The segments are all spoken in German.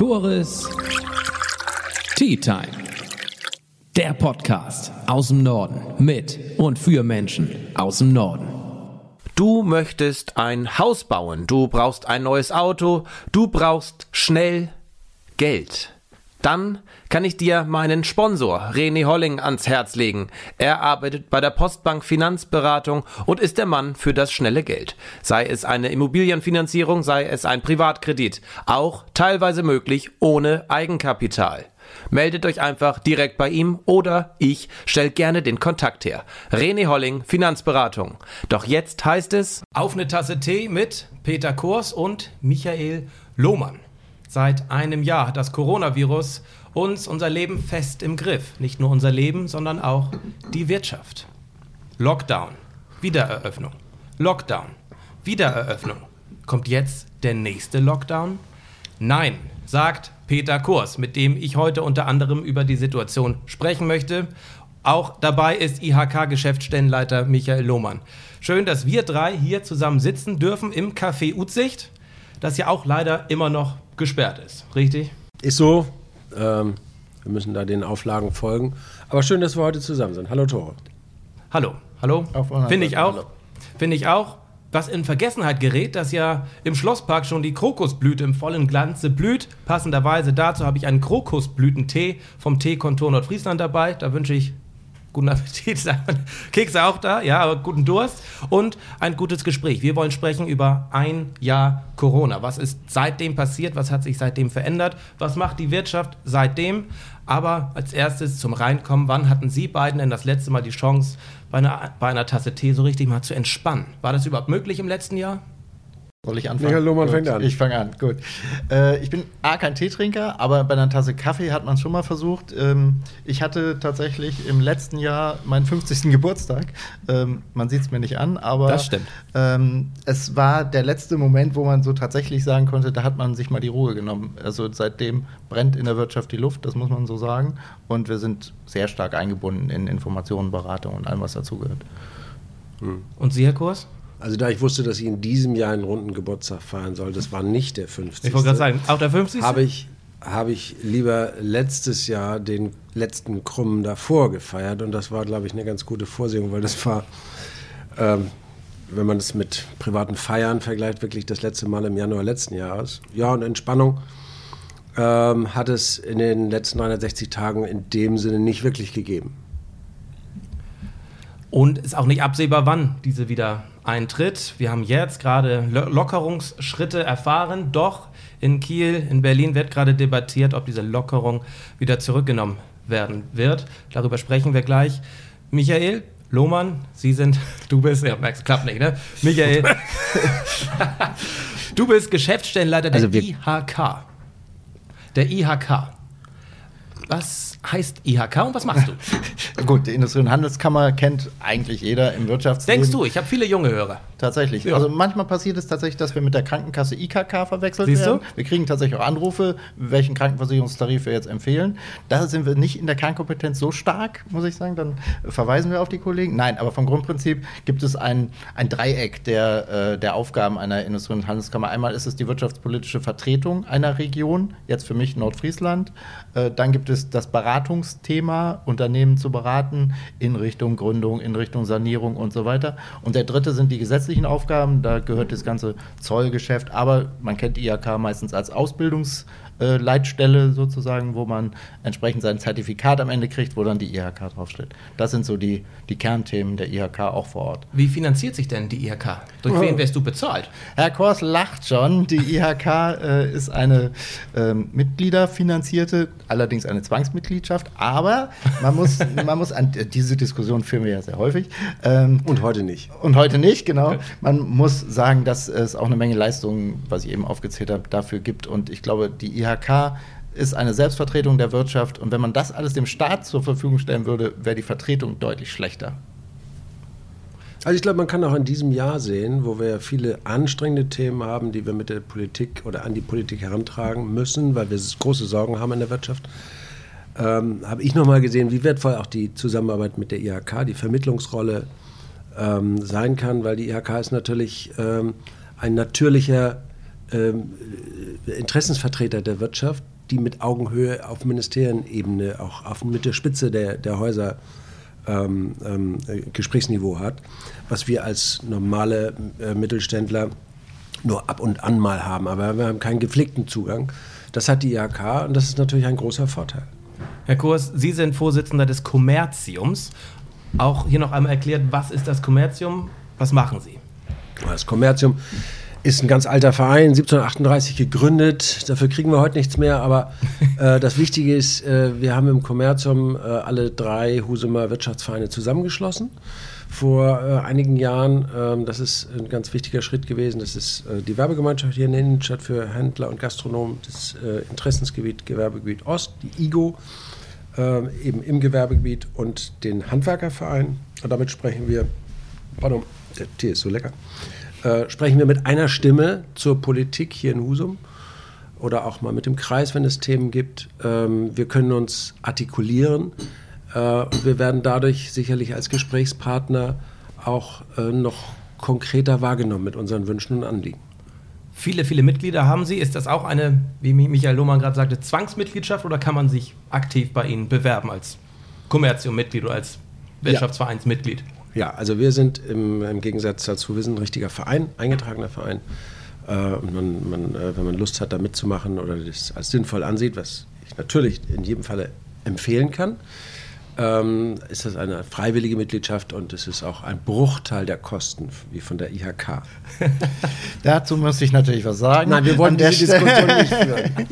Tores Tea Time. Der Podcast aus dem Norden mit und für Menschen aus dem Norden. Du möchtest ein Haus bauen, du brauchst ein neues Auto, du brauchst schnell Geld. Dann kann ich dir meinen Sponsor René Holling ans Herz legen. Er arbeitet bei der Postbank Finanzberatung und ist der Mann für das schnelle Geld. Sei es eine Immobilienfinanzierung, sei es ein Privatkredit. Auch teilweise möglich ohne Eigenkapital. Meldet euch einfach direkt bei ihm oder ich stelle gerne den Kontakt her. René Holling, Finanzberatung. Doch jetzt heißt es Auf eine Tasse Tee mit Peter Kurs und Michael Lohmann. Seit einem Jahr hat das Coronavirus uns unser Leben fest im Griff. Nicht nur unser Leben, sondern auch die Wirtschaft. Lockdown, Wiedereröffnung. Lockdown, Wiedereröffnung. Kommt jetzt der nächste Lockdown? Nein, sagt Peter Kurs, mit dem ich heute unter anderem über die Situation sprechen möchte. Auch dabei ist IHK-Geschäftsstellenleiter Michael Lohmann. Schön, dass wir drei hier zusammen sitzen dürfen im Café Utsicht, das ja auch leider immer noch gesperrt ist. Richtig? Ist so. Ähm, wir müssen da den Auflagen folgen. Aber schön, dass wir heute zusammen sind. Hallo Tore. Hallo, hallo. Finde ich auch. Finde ich auch. Was in Vergessenheit gerät, dass ja im Schlosspark schon die Krokusblüte im vollen Glanze blüht. Passenderweise dazu habe ich einen Krokusblütentee vom Teekontor Nordfriesland dabei. Da wünsche ich guten Appetit. Kekse auch da, ja, aber guten Durst und ein gutes Gespräch. Wir wollen sprechen über ein Jahr Corona. Was ist seitdem passiert? Was hat sich seitdem verändert? Was macht die Wirtschaft seitdem? Aber als erstes zum Reinkommen. Wann hatten Sie beiden denn das letzte Mal die Chance, bei einer, bei einer Tasse Tee so richtig mal zu entspannen? War das überhaupt möglich im letzten Jahr? Soll ich anfangen? Michael Lohmann Gut, fängt an. Ich fange an, gut. Äh, ich bin A, kein Teetrinker, aber bei einer Tasse Kaffee hat man es schon mal versucht. Ähm, ich hatte tatsächlich im letzten Jahr meinen 50. Geburtstag. Ähm, man sieht es mir nicht an, aber Das stimmt. Ähm, es war der letzte Moment, wo man so tatsächlich sagen konnte, da hat man sich mal die Ruhe genommen. Also seitdem brennt in der Wirtschaft die Luft, das muss man so sagen. Und wir sind sehr stark eingebunden in Informationen, Beratung und allem, was dazugehört. Und Sie, Herr Kurs? Also da ich wusste, dass ich in diesem Jahr einen runden Geburtstag feiern soll, das war nicht der 50. Ich wollte gerade sagen, auch der 50. Habe ich, habe ich lieber letztes Jahr den letzten Krummen davor gefeiert und das war, glaube ich, eine ganz gute Vorsehung, weil das war, ähm, wenn man das mit privaten Feiern vergleicht, wirklich das letzte Mal im Januar letzten Jahres. Ja, und Entspannung ähm, hat es in den letzten 360 Tagen in dem Sinne nicht wirklich gegeben. Und ist auch nicht absehbar, wann diese wieder eintritt. Wir haben jetzt gerade Lo Lockerungsschritte erfahren, doch in Kiel, in Berlin wird gerade debattiert, ob diese Lockerung wieder zurückgenommen werden wird. Darüber sprechen wir gleich. Michael Lohmann, Sie sind, du bist, ja, merkst, klappt nicht, ne? Michael, du bist Geschäftsstellenleiter der Also IHK. Der IHK. Was heißt IHK und was machst du? Gut, die Industrie- und Handelskammer kennt eigentlich jeder im Wirtschaftsleben. Denkst du, ich habe viele junge Hörer. Tatsächlich. Ja. Also manchmal passiert es tatsächlich, dass wir mit der Krankenkasse IKK verwechselt Siehst du? werden. Wir kriegen tatsächlich auch Anrufe, welchen Krankenversicherungstarif wir jetzt empfehlen. Da sind wir nicht in der Kernkompetenz so stark, muss ich sagen. Dann verweisen wir auf die Kollegen. Nein, aber vom Grundprinzip gibt es ein, ein Dreieck der, äh, der Aufgaben einer Industrie- und Handelskammer. Einmal ist es die wirtschaftspolitische Vertretung einer Region, jetzt für mich Nordfriesland. Äh, dann gibt es das Beratungsthema, Unternehmen zu beraten in Richtung Gründung, in Richtung Sanierung und so weiter. Und der dritte sind die gesetzlichen Aufgaben. Da gehört das ganze Zollgeschäft. Aber man kennt IHK meistens als Ausbildungsleitstelle sozusagen, wo man entsprechend sein Zertifikat am Ende kriegt, wo dann die IHK draufsteht. Das sind so die, die Kernthemen der IHK auch vor Ort. Wie finanziert sich denn die IHK? Durch wen wirst du bezahlt? Herr Kors lacht schon. Die IHK äh, ist eine ähm, Mitgliederfinanzierte, allerdings eine Zwangsmitgliedschaft. Aber man muss, man muss an diese Diskussion führen wir ja sehr häufig. Ähm, Und heute nicht. und heute nicht, genau. Man muss sagen, dass es auch eine Menge Leistungen, was ich eben aufgezählt habe, dafür gibt. Und ich glaube, die IHK ist eine Selbstvertretung der Wirtschaft. Und wenn man das alles dem Staat zur Verfügung stellen würde, wäre die Vertretung deutlich schlechter. Also ich glaube, man kann auch in diesem Jahr sehen, wo wir ja viele anstrengende Themen haben, die wir mit der Politik oder an die Politik herantragen müssen, weil wir große Sorgen haben in der Wirtschaft, ähm, habe ich nochmal gesehen, wie wertvoll auch die Zusammenarbeit mit der IHK, die Vermittlungsrolle ähm, sein kann, weil die IHK ist natürlich ähm, ein natürlicher ähm, Interessensvertreter der Wirtschaft, die mit Augenhöhe auf Ministerienebene, auch auf, mit der Spitze der, der Häuser ähm, ähm, Gesprächsniveau hat, was wir als normale äh, Mittelständler nur ab und an mal haben. Aber wir haben keinen gepflegten Zugang. Das hat die IHK und das ist natürlich ein großer Vorteil. Herr Kurs, Sie sind Vorsitzender des Kommerziums. Auch hier noch einmal erklärt, was ist das Kommerzium? Was machen Sie? Das Kommerzium ist ein ganz alter Verein, 1738 gegründet. Dafür kriegen wir heute nichts mehr, aber äh, das Wichtige ist, äh, wir haben im Kommerzium äh, alle drei Husumer Wirtschaftsvereine zusammengeschlossen vor äh, einigen Jahren. Ähm, das ist ein ganz wichtiger Schritt gewesen. Das ist äh, die Werbegemeinschaft hier in der Innenstadt für Händler und Gastronomen, das äh, Interessensgebiet Gewerbegebiet Ost, die IGO, eben im Gewerbegebiet und den Handwerkerverein. Und damit sprechen wir, pardon, der Tee ist so lecker äh, sprechen wir mit einer Stimme zur Politik hier in Husum oder auch mal mit dem Kreis, wenn es Themen gibt. Ähm, wir können uns artikulieren. Äh, wir werden dadurch sicherlich als Gesprächspartner auch äh, noch konkreter wahrgenommen mit unseren Wünschen und Anliegen. Viele, viele Mitglieder haben Sie. Ist das auch eine, wie Michael Lohmann gerade sagte, Zwangsmitgliedschaft oder kann man sich aktiv bei Ihnen bewerben als Kommerzium-Mitglied oder als Wirtschaftsvereinsmitglied? Ja. Ja, also wir sind im, im, Gegensatz dazu, wir sind ein richtiger Verein, eingetragener Verein. Äh, und man, man, äh, wenn man Lust hat, da mitzumachen oder das als sinnvoll ansieht, was ich natürlich in jedem Falle empfehlen kann, ähm, ist das eine freiwillige Mitgliedschaft und es ist auch ein Bruchteil der Kosten, wie von der IHK. Dazu muss ich natürlich was sagen. Nein, wir wollen diese Diskussion nicht führen.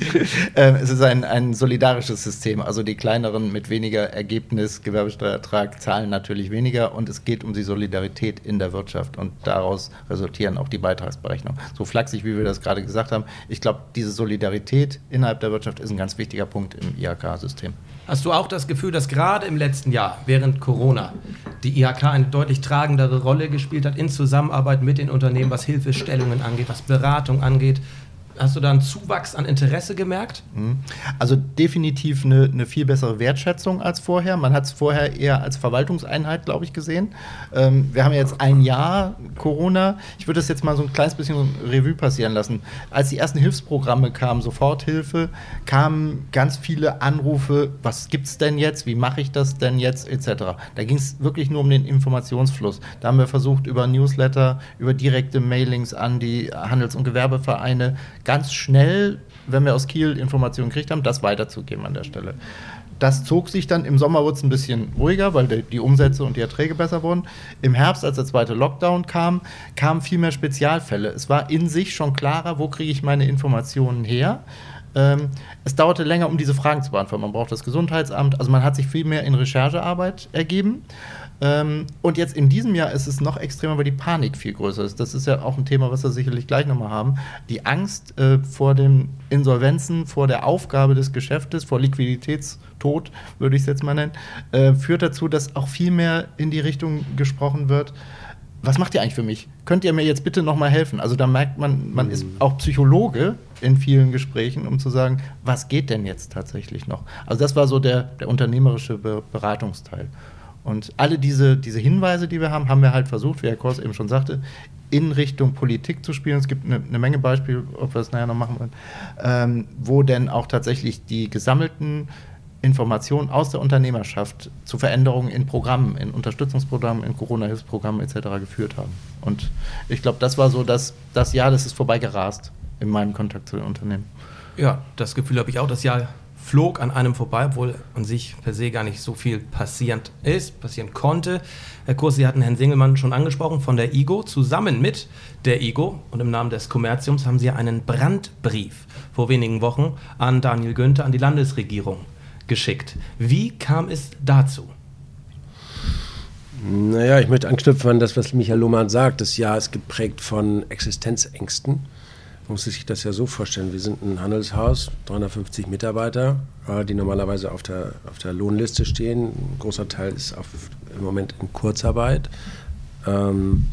ähm, es ist ein, ein solidarisches System. Also die kleineren mit weniger Ergebnis, Gewerbesteuerertrag zahlen natürlich weniger und es geht um die Solidarität in der Wirtschaft und daraus resultieren auch die Beitragsberechnungen. So flachsig, wie wir das gerade gesagt haben. Ich glaube, diese Solidarität innerhalb der Wirtschaft ist ein ganz wichtiger Punkt im IHK-System. Hast du auch das Gefühl, dass gerade im letzten Jahr, während Corona, die IHK eine deutlich tragendere Rolle gespielt hat in Zusammenarbeit mit den Unternehmen, was Hilfestellungen angeht, was Beratung angeht, Hast du da einen Zuwachs an Interesse gemerkt? Mhm. Also definitiv eine, eine viel bessere Wertschätzung als vorher. Man hat es vorher eher als Verwaltungseinheit, glaube ich, gesehen. Ähm, wir haben jetzt ein Jahr Corona. Ich würde das jetzt mal so ein kleines bisschen Revue passieren lassen. Als die ersten Hilfsprogramme kamen, Soforthilfe, kamen ganz viele Anrufe, was gibt es denn jetzt, wie mache ich das denn jetzt, etc. Da ging es wirklich nur um den Informationsfluss. Da haben wir versucht, über Newsletter, über direkte Mailings an die Handels- und Gewerbevereine ganz schnell, wenn wir aus Kiel Informationen gekriegt haben, das weiterzugeben an der Stelle. Das zog sich dann, im Sommer wurde es ein bisschen ruhiger, weil die, Umsätze und die Erträge besser wurden. Im Herbst, als der zweite Lockdown kam, kamen viel mehr Spezialfälle. Es war in sich schon klarer, wo kriege ich meine Informationen her. Ähm, es dauerte länger, um diese Fragen zu beantworten. Man braucht das Gesundheitsamt, also man hat sich viel mehr in Recherchearbeit ergeben. Ähm, und jetzt in diesem Jahr ist es noch extremer, weil die Panik viel größer ist. Das ist ja auch ein Thema, was wir sicherlich gleich nochmal haben. Die Angst äh, vor den Insolvenzen, vor der Aufgabe des Geschäftes, vor Liquiditätstod, würde ich es jetzt mal nennen, äh, führt dazu, dass auch viel mehr in die Richtung gesprochen wird. Was macht ihr eigentlich für mich? Könnt ihr mir jetzt bitte nochmal helfen? Also da merkt man, man ist mhm. auch Psychologe in vielen Gesprächen, um zu sagen, was geht denn jetzt tatsächlich noch? Also das war so der, der unternehmerische Beratungsteil. Und alle diese, diese Hinweise, die wir haben, haben wir halt versucht, wie Herr Kors eben schon sagte, in Richtung Politik zu spielen. Es gibt eine, eine Menge Beispiele, ob wir es nachher noch machen wollen, ähm, wo denn auch tatsächlich die gesammelten Informationen aus der Unternehmerschaft zu Veränderungen in Programmen, in Unterstützungsprogrammen, in Corona-Hilfsprogrammen etc. geführt haben. Und ich glaube, das war so das, das Jahr, das ist vorbeigerast in meinem Kontakt zu den Unternehmen. Ja, das Gefühl habe ich auch. Das Jahr flog an einem vorbei, obwohl an sich per se gar nicht so viel passierend ist, passieren konnte. Herr Kurs, Sie hatten Herrn Singelmann schon angesprochen von der IGO. Zusammen mit der IGO und im Namen des Kommerziums haben Sie einen Brandbrief vor wenigen Wochen an Daniel Günther, an die Landesregierung geschickt. Wie kam es dazu? Naja, ich möchte anknüpfen an das, was Michael Lohmann sagt. Das Jahr ist geprägt von Existenzängsten muss sich das ja so vorstellen. Wir sind ein Handelshaus, 350 Mitarbeiter, die normalerweise auf der, auf der Lohnliste stehen. Ein großer Teil ist auf, im Moment in Kurzarbeit. Ähm,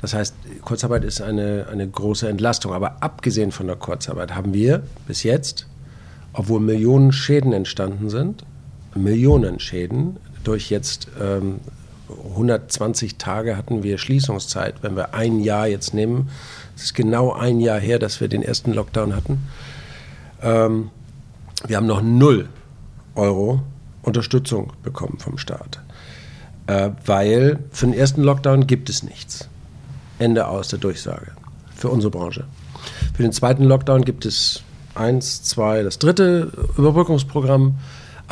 das heißt, Kurzarbeit ist eine, eine große Entlastung. Aber abgesehen von der Kurzarbeit haben wir bis jetzt, obwohl Millionen Schäden entstanden sind, Millionen Schäden durch jetzt ähm, 120 Tage hatten wir Schließungszeit. Wenn wir ein Jahr jetzt nehmen, es ist genau ein Jahr her, dass wir den ersten Lockdown hatten. Ähm, wir haben noch null Euro Unterstützung bekommen vom Staat, äh, weil für den ersten Lockdown gibt es nichts. Ende aus der Durchsage für unsere Branche. Für den zweiten Lockdown gibt es eins, zwei, das dritte Überbrückungsprogramm.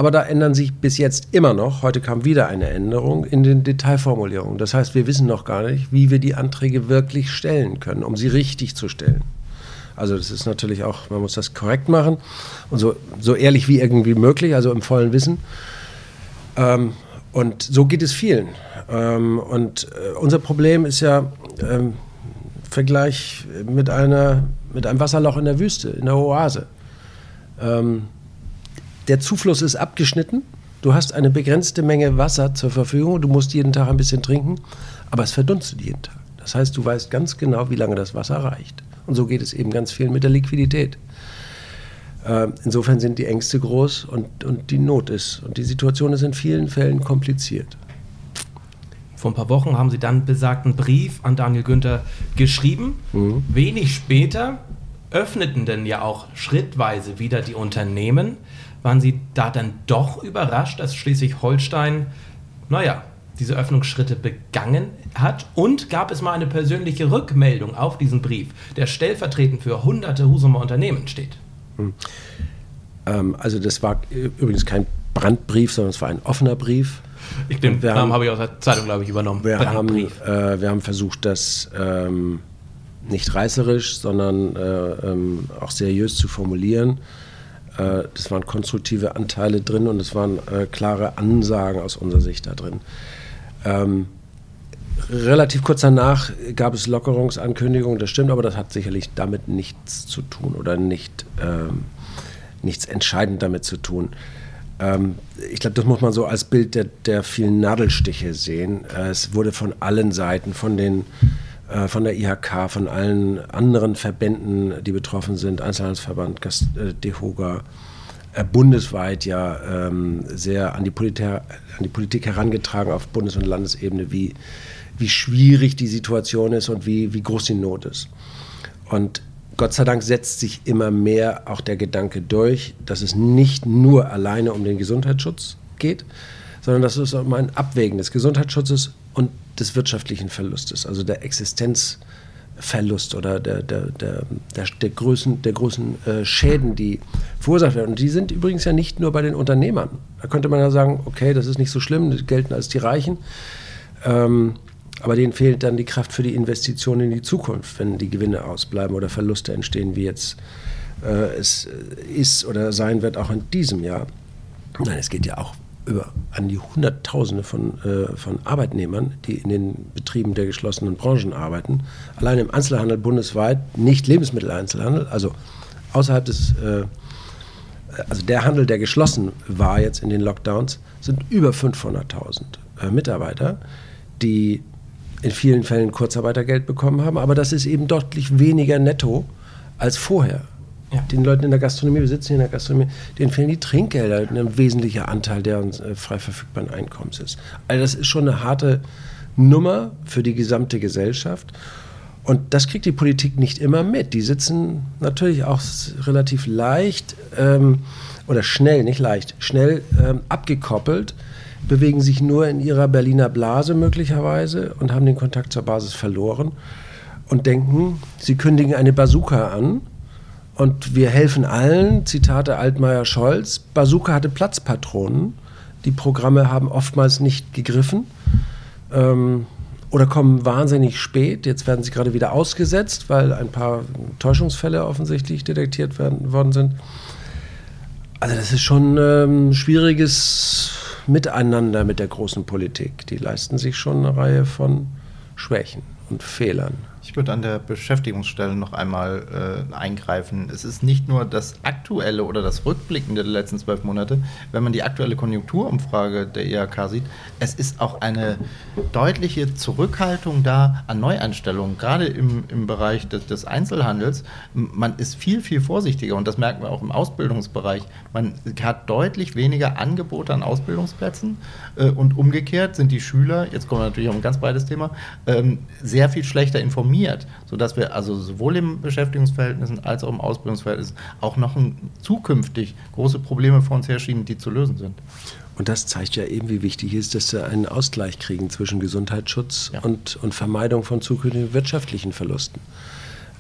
Aber da ändern sich bis jetzt immer noch, heute kam wieder eine Änderung in den Detailformulierungen. Das heißt, wir wissen noch gar nicht, wie wir die Anträge wirklich stellen können, um sie richtig zu stellen. Also das ist natürlich auch, man muss das korrekt machen und so, so ehrlich wie irgendwie möglich, also im vollen Wissen. Ähm, und so geht es vielen. Ähm, und äh, unser Problem ist ja ähm, Vergleich mit, einer, mit einem Wasserloch in der Wüste, in der Oase. Ähm, der Zufluss ist abgeschnitten. Du hast eine begrenzte Menge Wasser zur Verfügung. Du musst jeden Tag ein bisschen trinken, aber es verdunstet jeden Tag. Das heißt, du weißt ganz genau, wie lange das Wasser reicht. Und so geht es eben ganz vielen mit der Liquidität. Äh, insofern sind die Ängste groß und, und die Not ist. Und die Situation ist in vielen Fällen kompliziert. Vor ein paar Wochen haben Sie dann besagten Brief an Daniel Günther geschrieben. Mhm. Wenig später öffneten denn ja auch schrittweise wieder die Unternehmen. Waren Sie da dann doch überrascht, dass Schleswig-Holstein, naja, diese Öffnungsschritte begangen hat? Und gab es mal eine persönliche Rückmeldung auf diesen Brief, der stellvertretend für hunderte Husumer Unternehmen steht? Hm. Ähm, also das war übrigens kein Brandbrief, sondern es war ein offener Brief. Ich, den wir Namen habe ich aus der Zeitung, glaube ich, übernommen. Wir, haben, äh, wir haben versucht, das ähm, nicht reißerisch, sondern äh, ähm, auch seriös zu formulieren. Äh, das waren konstruktive Anteile drin und es waren äh, klare Ansagen aus unserer Sicht da drin. Ähm, relativ kurz danach gab es Lockerungsankündigungen, das stimmt, aber das hat sicherlich damit nichts zu tun oder nicht, ähm, nichts entscheidend damit zu tun. Ähm, ich glaube, das muss man so als Bild der, der vielen Nadelstiche sehen. Äh, es wurde von allen Seiten, von den äh, von der IHK, von allen anderen Verbänden, die betroffen sind, Einzelhandelsverband, Gast, äh, DEHOGA, äh, bundesweit ja ähm, sehr an die, an die Politik herangetragen auf Bundes- und Landesebene, wie, wie schwierig die Situation ist und wie, wie groß die Not ist. Und Gott sei Dank setzt sich immer mehr auch der Gedanke durch, dass es nicht nur alleine um den Gesundheitsschutz geht, sondern dass es um ein Abwägen des Gesundheitsschutzes und des wirtschaftlichen Verlustes, also der Existenz Verlust oder der, der, der, der, der Größen, der großen äh, Schäden, die verursacht werden. Und die sind übrigens ja nicht nur bei den Unternehmern. Da könnte man ja sagen, okay, das ist nicht so schlimm, die gelten als die Reichen. Ähm, aber denen fehlt dann die Kraft für die Investition in die Zukunft, wenn die Gewinne ausbleiben oder Verluste entstehen, wie jetzt äh, es ist oder sein wird, auch in diesem Jahr. Nein, es geht ja auch über an die Hunderttausende von, äh, von Arbeitnehmern, die in den Betrieben der geschlossenen Branchen arbeiten. Allein im Einzelhandel bundesweit, nicht Lebensmitteleinzelhandel, also außerhalb des, äh, also der Handel, der geschlossen war jetzt in den Lockdowns, sind über 500.000 äh, Mitarbeiter, die in vielen Fällen Kurzarbeitergeld bekommen haben, aber das ist eben deutlich weniger netto als vorher. Ja. Den Leuten in der Gastronomie, wir sitzen hier in der Gastronomie, denen fehlen die Trinkgelder, ein wesentlicher Anteil deren äh, frei verfügbaren Einkommens ist. Also das ist schon eine harte Nummer für die gesamte Gesellschaft. Und das kriegt die Politik nicht immer mit. Die sitzen natürlich auch relativ leicht ähm, oder schnell, nicht leicht, schnell ähm, abgekoppelt, bewegen sich nur in ihrer Berliner Blase möglicherweise und haben den Kontakt zur Basis verloren und denken, sie kündigen eine Bazooka an und wir helfen allen, Zitate Altmaier-Scholz, Bazooka hatte Platzpatronen. Die Programme haben oftmals nicht gegriffen ähm, oder kommen wahnsinnig spät. Jetzt werden sie gerade wieder ausgesetzt, weil ein paar Täuschungsfälle offensichtlich detektiert werden, worden sind. Also das ist schon ähm, schwieriges Miteinander mit der großen Politik. Die leisten sich schon eine Reihe von Schwächen und Fehlern. Ich würde an der Beschäftigungsstelle noch einmal äh, eingreifen. Es ist nicht nur das aktuelle oder das Rückblickende der letzten zwölf Monate. Wenn man die aktuelle Konjunkturumfrage der IHK sieht, es ist auch eine deutliche Zurückhaltung da an Neueinstellungen, gerade im, im Bereich des, des Einzelhandels. Man ist viel, viel vorsichtiger und das merken wir auch im Ausbildungsbereich. Man hat deutlich weniger Angebote an Ausbildungsplätzen und umgekehrt sind die Schüler, jetzt kommen wir natürlich auf ein ganz breites Thema, ähm, sehr viel schlechter informiert sodass wir also sowohl im Beschäftigungsverhältnissen als auch im Ausbildungsverhältnis auch noch ein, zukünftig große Probleme vor uns herschieben, die zu lösen sind. Und das zeigt ja eben, wie wichtig ist, dass wir einen Ausgleich kriegen zwischen Gesundheitsschutz ja. und, und Vermeidung von zukünftigen wirtschaftlichen Verlusten.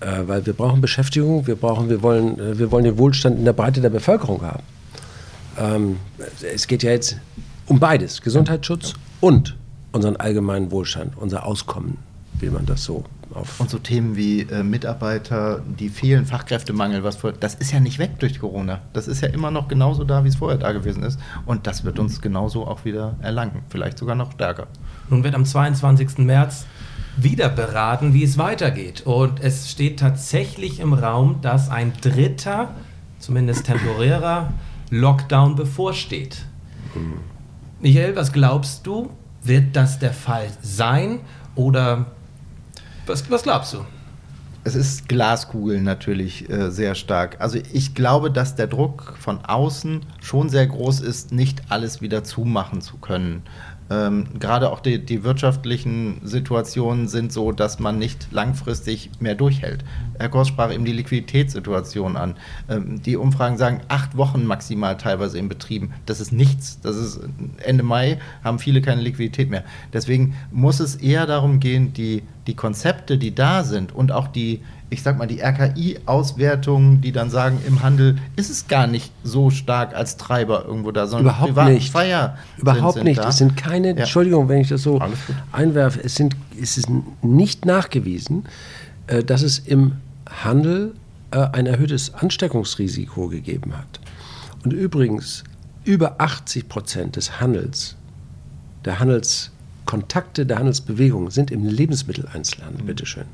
Äh, weil wir brauchen Beschäftigung, wir, brauchen, wir, wollen, äh, wir wollen den Wohlstand in der Breite der Bevölkerung haben. Ähm, es geht ja jetzt um beides, Gesundheitsschutz und unseren allgemeinen Wohlstand, unser Auskommen, wie man das so auf. Und so Themen wie äh, Mitarbeiter, die vielen Fachkräftemangel, was vor, das ist ja nicht weg durch Corona. Das ist ja immer noch genauso da, wie es vorher da gewesen ist. Und das wird uns genauso auch wieder erlangen. Vielleicht sogar noch stärker. Nun wird am 22. März wieder beraten, wie es weitergeht. Und es steht tatsächlich im Raum, dass ein dritter, zumindest temporärer, Lockdown bevorsteht. Mhm. Michael, was glaubst du? Wird das der Fall sein oder was, was glaubst du? Es ist Glaskugel natürlich äh, sehr stark. Also ich glaube, dass der Druck von außen schon sehr groß ist, nicht alles wieder zumachen zu können. Ähm, gerade auch die, die, wirtschaftlichen Situationen sind so, dass man nicht langfristig mehr durchhält. Herr Kors sprach eben die Liquiditätssituation an. Ähm, die Umfragen sagen acht Wochen maximal teilweise in Betrieben. Das ist nichts. Das ist Ende Mai haben viele keine Liquidität mehr. Deswegen muss es eher darum gehen, die, die Konzepte, die da sind und auch die ich sag mal, die RKI-Auswertungen, die dann sagen, im Handel ist es gar nicht so stark als Treiber irgendwo da, sondern überhaupt nicht. Feier überhaupt sind, nicht. Da. Es sind keine, ja. Entschuldigung, wenn ich das so einwerfe, es, sind, es ist nicht nachgewiesen, äh, dass es im Handel äh, ein erhöhtes Ansteckungsrisiko gegeben hat. Und übrigens, über 80 Prozent des Handels, der Handelskontakte, der Handelsbewegung sind im Lebensmitteleinzelhandel, mhm. bitteschön.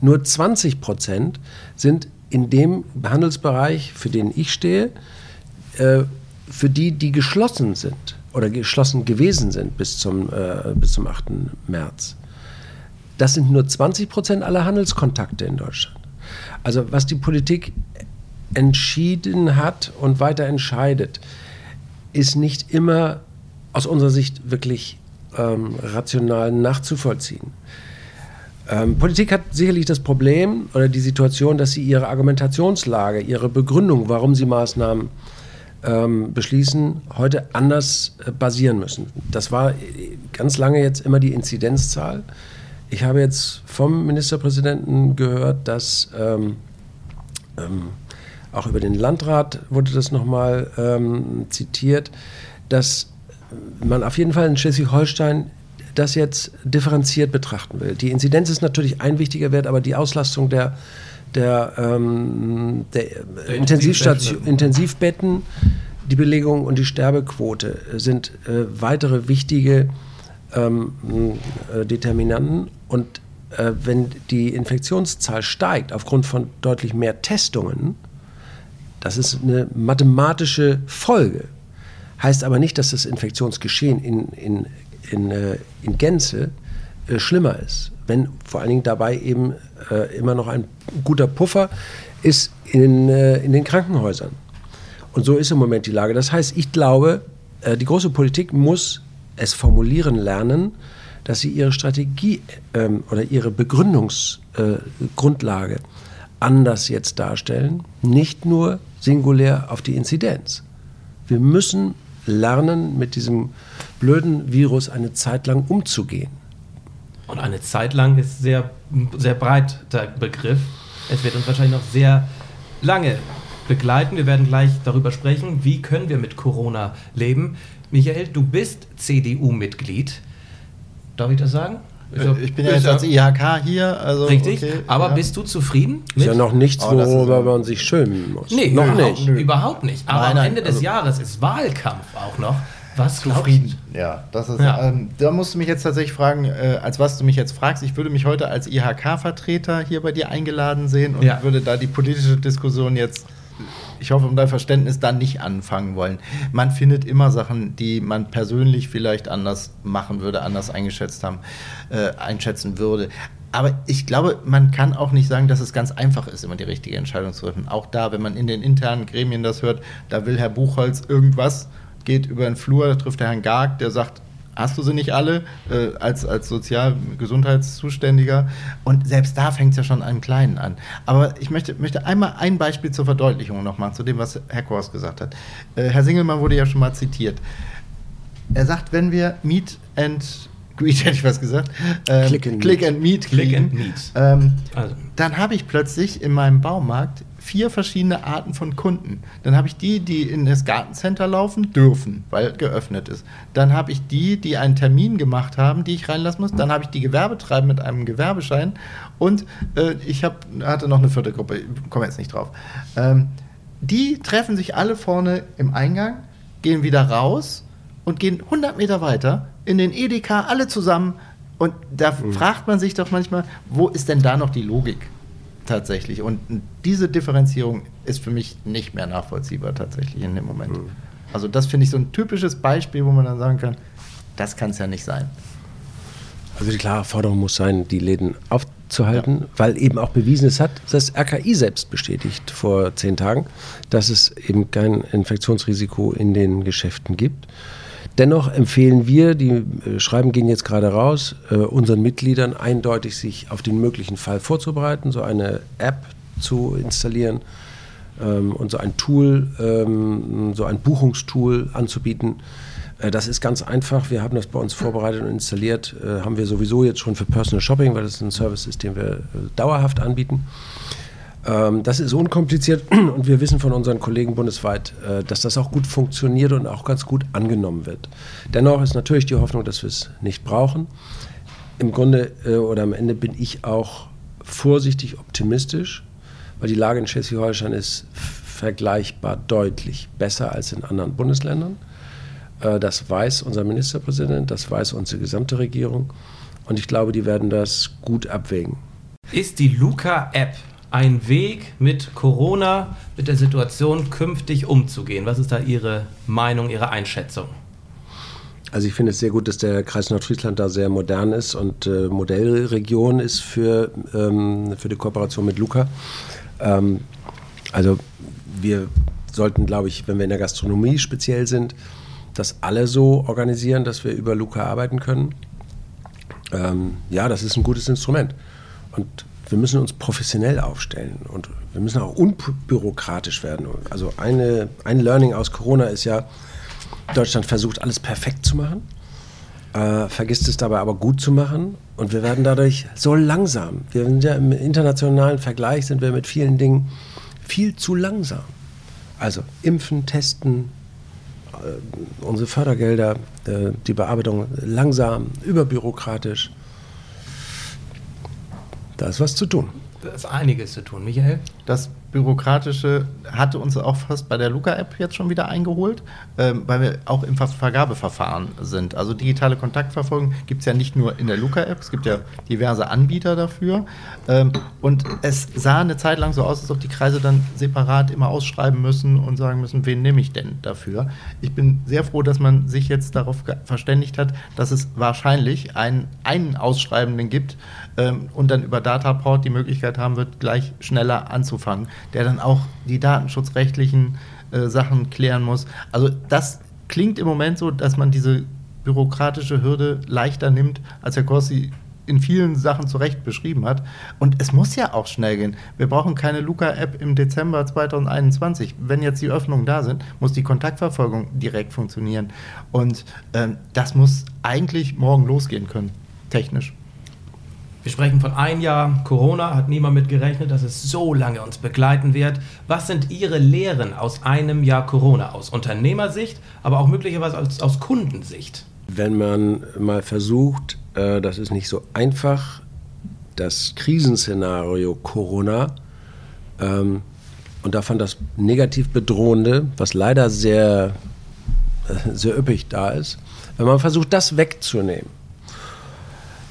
Nur 20 Prozent sind in dem Handelsbereich, für den ich stehe, äh, für die, die geschlossen sind oder geschlossen gewesen sind bis zum, äh, bis zum 8. März. Das sind nur 20 Prozent aller Handelskontakte in Deutschland. Also was die Politik entschieden hat und weiter entscheidet, ist nicht immer aus unserer Sicht wirklich ähm, rational nachzuvollziehen. Ähm, Politik hat sicherlich das Problem oder die Situation, dass sie ihre Argumentationslage, ihre Begründung, warum sie Maßnahmen ähm, beschließen, heute anders äh, basieren müssen. Das war äh, ganz lange jetzt immer die Inzidenzzahl. Ich habe jetzt vom Ministerpräsidenten gehört, dass ähm, ähm auch über den Landrat wurde das nochmal ähm, zitiert, dass man auf jeden Fall in Schleswig-Holstein das jetzt differenziert betrachten will. Die Inzidenz ist natürlich ein wichtiger Wert, aber die Auslastung der, der, ähm, der, der Intensivstation, Intensivbetten, die Belegung und die Sterbequote sind äh, weitere wichtige ähm, äh, Determinanten. Und äh, wenn die Infektionszahl steigt aufgrund von deutlich mehr Testungen, das ist eine mathematische Folge. Heißt aber nicht, dass das Infektionsgeschehen in, in in, äh, in Gänze äh, schlimmer ist. Wenn vor allen Dingen dabei eben äh, immer noch ein guter Puffer ist in, in den Krankenhäusern. Und so ist im Moment die Lage. Das heißt, ich glaube, die große Politik muss es formulieren lernen, dass sie ihre Strategie ähm, oder ihre Begründungsgrundlage äh, anders jetzt darstellen, nicht nur singulär auf die Inzidenz. Wir müssen lernen, mit diesem blöden Virus eine Zeit lang umzugehen. Und eine Zeit lang ist sehr, sehr breit der Begriff. Es wird uns wahrscheinlich noch sehr lange begleiten. Wir werden gleich darüber sprechen, wie können wir mit Corona leben. Michael, du bist CDU-Mitglied. Darf ich das sagen? Ich, glaub, ich bin ja jetzt als IHK hier. Also Richtig, okay, aber ja. bist du zufrieden? Mit? Ist ja noch nichts, oh, worüber man sich schämen muss. Nee, noch überhaupt, nicht. Überhaupt nicht. Aber nein, nein, am Ende also des Jahres ist Wahlkampf auch noch. Was zufrieden? Ja, das ist. Ja. Ähm, da musst du mich jetzt tatsächlich fragen, äh, als was du mich jetzt fragst. Ich würde mich heute als IHK-Vertreter hier bei dir eingeladen sehen und ja. würde da die politische Diskussion jetzt ich hoffe, um dein Verständnis dann nicht anfangen wollen. Man findet immer Sachen, die man persönlich vielleicht anders machen würde, anders eingeschätzt haben, äh, einschätzen würde. Aber ich glaube, man kann auch nicht sagen, dass es ganz einfach ist, immer die richtige Entscheidung zu treffen. Auch da, wenn man in den internen Gremien das hört, da will Herr Buchholz irgendwas, geht über den Flur, da trifft der Herrn Garg, der sagt, hast du sie nicht alle äh, als, als Sozial-Gesundheitszuständiger. Und selbst da fängt es ja schon an Kleinen an. Aber ich möchte, möchte einmal ein Beispiel zur Verdeutlichung noch machen, zu dem, was Herr Kors gesagt hat. Äh, Herr Singelmann wurde ja schon mal zitiert. Er sagt, wenn wir Meet and Greet, hätte ich was gesagt. Ähm, Click and Click Meet. and Meet. Click kriegen, and Meet. Ähm, Also. dann habe ich plötzlich in meinem Baumarkt vier verschiedene Arten von Kunden. Dann habe ich die, die in das Gartencenter laufen dürfen, weil geöffnet ist. Dann habe ich die, die einen Termin gemacht haben, die ich reinlassen muss. Dann habe ich die Gewerbetreiber mit einem Gewerbeschein. Und äh, ich hab, hatte noch eine vierte Gruppe, ich komme jetzt nicht drauf. Ähm, die treffen sich alle vorne im Eingang, gehen wieder raus und gehen 100 Meter weiter in den Edeka, alle zusammen. Und da fragt man sich doch manchmal, wo ist denn da noch die Logik tatsächlich? Und diese Differenzierung ist für mich nicht mehr nachvollziehbar tatsächlich in dem Moment. Also das finde ich so ein typisches Beispiel, wo man dann sagen kann, das kann es ja nicht sein. Also die klare Forderung muss sein, die Läden aufzuhalten, weil eben auch bewiesen ist, hat das RKI selbst bestätigt vor zehn Tagen, dass es eben kein Infektionsrisiko in den Geschäften gibt. Dennoch empfehlen wir, die äh, Schreiben gehen jetzt gerade raus, äh, unseren Mitgliedern eindeutig sich auf den möglichen Fall vorzubereiten, so eine App zu installieren ähm, und so ein Tool, ähm, so ein Buchungstool anzubieten. Äh, Das ist ganz einfach. Wir haben das bei uns vorbereitet und installiert. Haben wir sowieso jetzt schon für Personal Shopping, weil das ein Service ist, den wir dauerhaft anbieten. Ähm, Das ist unkompliziert und wir wissen von unseren Kollegen bundesweit, äh, dass das auch gut funktioniert und auch ganz gut angenommen wird. Dennoch ist natürlich die Hoffnung, dass wir es nicht brauchen. Im Grunde äh, oder am Ende bin ich auch vorsichtig optimistisch, weil die Lage in Schleswig-Holstein ist vergleichbar deutlich besser als in anderen Bundesländern. Äh, Das weiß unser Ministerpräsident, das weiß unsere gesamte Regierung. Und ich glaube, die werden das gut abwägen. Ist die Luca-App ein Weg, mit Corona, mit der Situation künftig umzugehen? Was ist da Ihre Meinung, Ihre Einschätzung? Also ich finde es sehr gut, dass der Kreis Nordfriesland da sehr modern ist und äh, Modellregion ist für, ähm, für die Kooperation mit Luca. Ähm, also wir sollten, glaube ich, wenn wir in der Gastronomie speziell sind, das alle so organisieren, dass wir über Luca arbeiten können. Ähm, ja, das ist ein gutes Instrument. Und wir müssen uns professionell aufstellen und wir müssen auch unbürokratisch werden. Also eine, ein Learning aus Corona ist ja, Deutschland versucht alles perfekt zu machen, äh, vergisst es dabei aber gut zu machen und wir werden dadurch so langsam. Wir sind ja im internationalen Vergleich sind wir mit vielen Dingen viel zu langsam. Also impfen, testen, äh, unsere Fördergelder, äh, die Bearbeitung langsam, überbürokratisch. Da ist was zu tun. Da ist einiges zu tun. Michael? Das Bürokratische hatte uns auch fast bei der Luca-App jetzt schon wieder eingeholt, ähm, weil wir auch im Ver Vergabeverfahren sind. Also digitale Kontaktverfolgung gibt es ja nicht nur in der Luca-App, es gibt ja diverse Anbieter dafür. Ähm, und es sah eine Zeit lang so aus, als ob die Kreise dann separat immer ausschreiben müssen und sagen müssen, wen nehme ich denn dafür. Ich bin sehr froh, dass man sich jetzt darauf verständigt hat, dass es wahrscheinlich einen, einen Ausschreibenden gibt ähm, und dann über Dataport die Möglichkeit haben wird, gleich schneller anzufangen, der dann auch die datenschutzrechtlichen äh, Sachen klären muss. Also das klingt im Moment so, dass man diese bürokratische Hürde leichter nimmt, als Herr Korsi in vielen Sachen zu Recht beschrieben hat. Und es muss ja auch schnell gehen. Wir brauchen keine Luca-App im Dezember 2021. Wenn jetzt die Öffnungen da sind, muss die Kontaktverfolgung direkt funktionieren. Und ähm, das muss eigentlich morgen losgehen können, technisch. Wir sprechen von ein Jahr Corona, hat niemand mit gerechnet, dass es so lange uns begleiten wird. Was sind Ihre Lehren aus einem Jahr Corona, aus Unternehmersicht, aber auch möglicherweise aus, aus Kundensicht? Wenn man mal versucht, äh, das ist nicht so einfach, das Krisenszenario Corona ähm, und davon das negativ bedrohende, was leider sehr, äh, sehr üppig da ist, wenn man versucht, das wegzunehmen,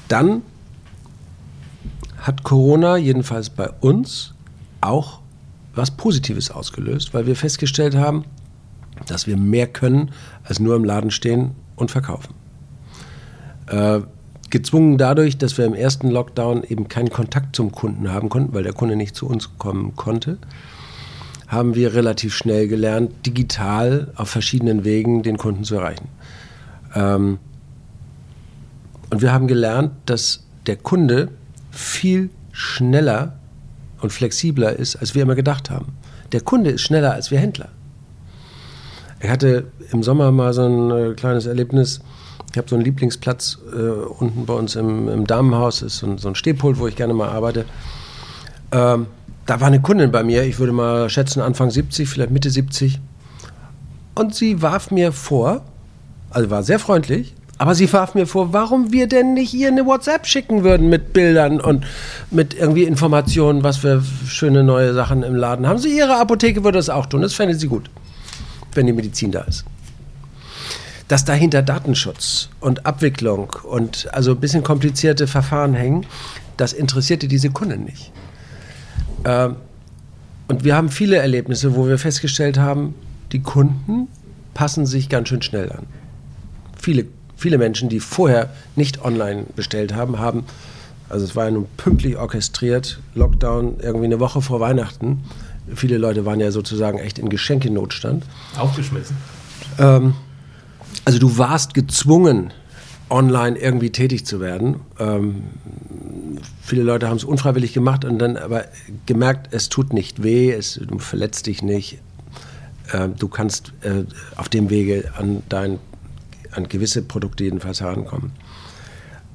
dann hat Corona jedenfalls bei uns auch was Positives ausgelöst, weil wir festgestellt haben, dass wir mehr können als nur im Laden stehen und verkaufen. Äh, gezwungen dadurch, dass wir im ersten Lockdown eben keinen Kontakt zum Kunden haben konnten, weil der Kunde nicht zu uns kommen konnte, haben wir relativ schnell gelernt, digital auf verschiedenen Wegen den Kunden zu erreichen. Ähm, und wir haben gelernt, dass der Kunde viel schneller und flexibler ist, als wir immer gedacht haben. Der Kunde ist schneller als wir Händler. Ich hatte im Sommer mal so ein äh, kleines Erlebnis. Ich habe so einen Lieblingsplatz äh, unten bei uns im, im Damenhaus, ist so ein, so ein Stehpult, wo ich gerne mal arbeite. Ähm, da war eine Kundin bei mir, ich würde mal schätzen Anfang 70, vielleicht Mitte 70. Und sie warf mir vor, also war sehr freundlich, aber sie warf mir vor, warum wir denn nicht ihr eine WhatsApp schicken würden mit Bildern und mit irgendwie Informationen, was für schöne neue Sachen im Laden haben. Sie ihre Apotheke würde das auch tun. Das fände sie gut, wenn die Medizin da ist. Dass dahinter Datenschutz und Abwicklung und also ein bisschen komplizierte Verfahren hängen, das interessierte diese Kunden nicht. Ähm, und wir haben viele Erlebnisse, wo wir festgestellt haben, die Kunden passen sich ganz schön schnell an. Viele viele Menschen, die vorher nicht online bestellt haben, haben, also es war ja nun pünktlich orchestriert, Lockdown irgendwie eine Woche vor Weihnachten. Viele Leute waren ja sozusagen echt in Geschenkenotstand. Aufgeschmissen. Ähm, also du warst gezwungen, online irgendwie tätig zu werden. Ähm, viele Leute haben es unfreiwillig gemacht und dann aber gemerkt, es tut nicht weh, es, du verletzt dich nicht. Ähm, du kannst äh, auf dem Wege an dein an gewisse Produkte jedenfalls herankommen.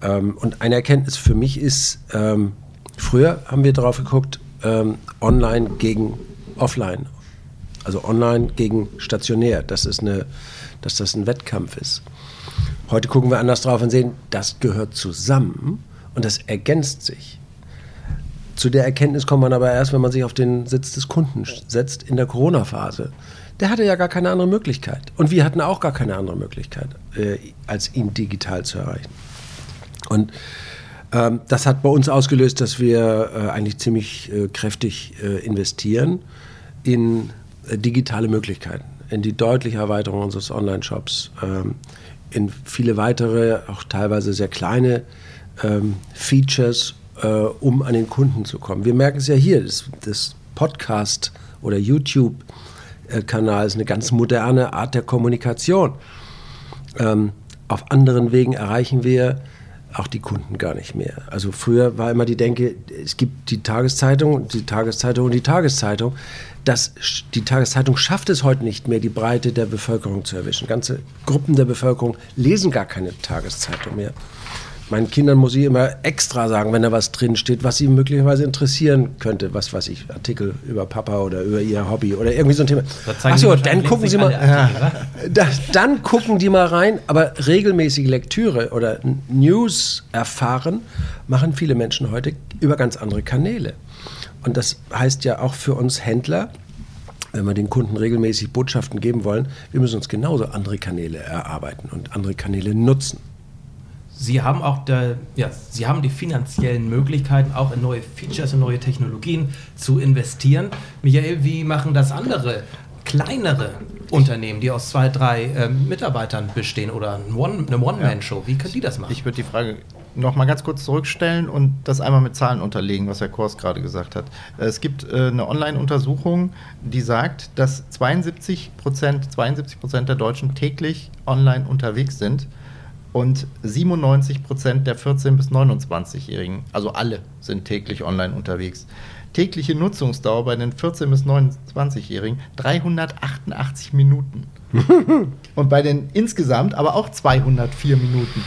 Ähm, und eine Erkenntnis für mich ist, ähm, früher haben wir darauf geguckt, ähm, online gegen offline. Also online gegen stationär, dass, es eine, dass das ein Wettkampf ist. Heute gucken wir anders drauf und sehen, das gehört zusammen und das ergänzt sich. Zu der Erkenntnis kommt man aber erst, wenn man sich auf den Sitz des Kunden setzt in der Corona-Phase der hatte ja gar keine andere Möglichkeit. Und wir hatten auch gar keine andere Möglichkeit, äh, als ihn digital zu erreichen. Und ähm, das hat bei uns ausgelöst, dass wir äh, eigentlich ziemlich äh, kräftig äh, investieren in äh, digitale Möglichkeiten, in die deutliche Erweiterung unseres Online-Shops, ähm, in viele weitere, auch teilweise sehr kleine ähm, Features, äh, um an den Kunden zu kommen. Wir merken es ja hier, das, das Podcast oder YouTube Ist eine ganz moderne Art der Kommunikation. Ähm, auf anderen Wegen erreichen wir auch die Kunden gar nicht mehr. Also früher war immer die Denke, es gibt die Tageszeitung, die Tageszeitung und die Tageszeitung. Das, die Tageszeitung schafft es heute nicht mehr, die Breite der Bevölkerung zu erwischen. Ganze Gruppen der Bevölkerung lesen gar keine Tageszeitung mehr meinen Kindern muss ich immer extra sagen, wenn da was drin steht, was sie möglicherweise interessieren könnte. Was weiß ich, Artikel über Papa oder über ihr Hobby oder irgendwie so ein Thema. Achso, dann gucken sie mal. Ja, da, dann gucken die mal rein, aber regelmäßige Lektüre oder News erfahren machen viele Menschen heute über ganz andere Kanäle. Und das heißt ja auch für uns Händler, wenn wir den Kunden regelmäßig Botschaften geben wollen, wir müssen uns genauso andere Kanäle erarbeiten und andere Kanäle nutzen. Sie haben auch der, ja, Sie haben die finanziellen Möglichkeiten, auch in neue Features, in neue Technologien zu investieren. Michael, wie machen das andere kleinere Unternehmen, die aus zwei, drei äh, Mitarbeitern bestehen oder ein One, eine One-Man-Show? Wie können die das machen? Ich würde die Frage noch mal ganz kurz zurückstellen und das einmal mit Zahlen unterlegen, was Herr Kors gerade gesagt hat. Es gibt äh, eine Online-Untersuchung, die sagt, dass 72 Prozent 72 der Deutschen täglich online unterwegs sind und 97 Prozent der 14- bis 29-Jährigen, also alle, sind täglich online unterwegs. Tägliche Nutzungsdauer bei den 14- bis 29-Jährigen 388 Minuten. und bei den insgesamt aber auch 204 Minuten.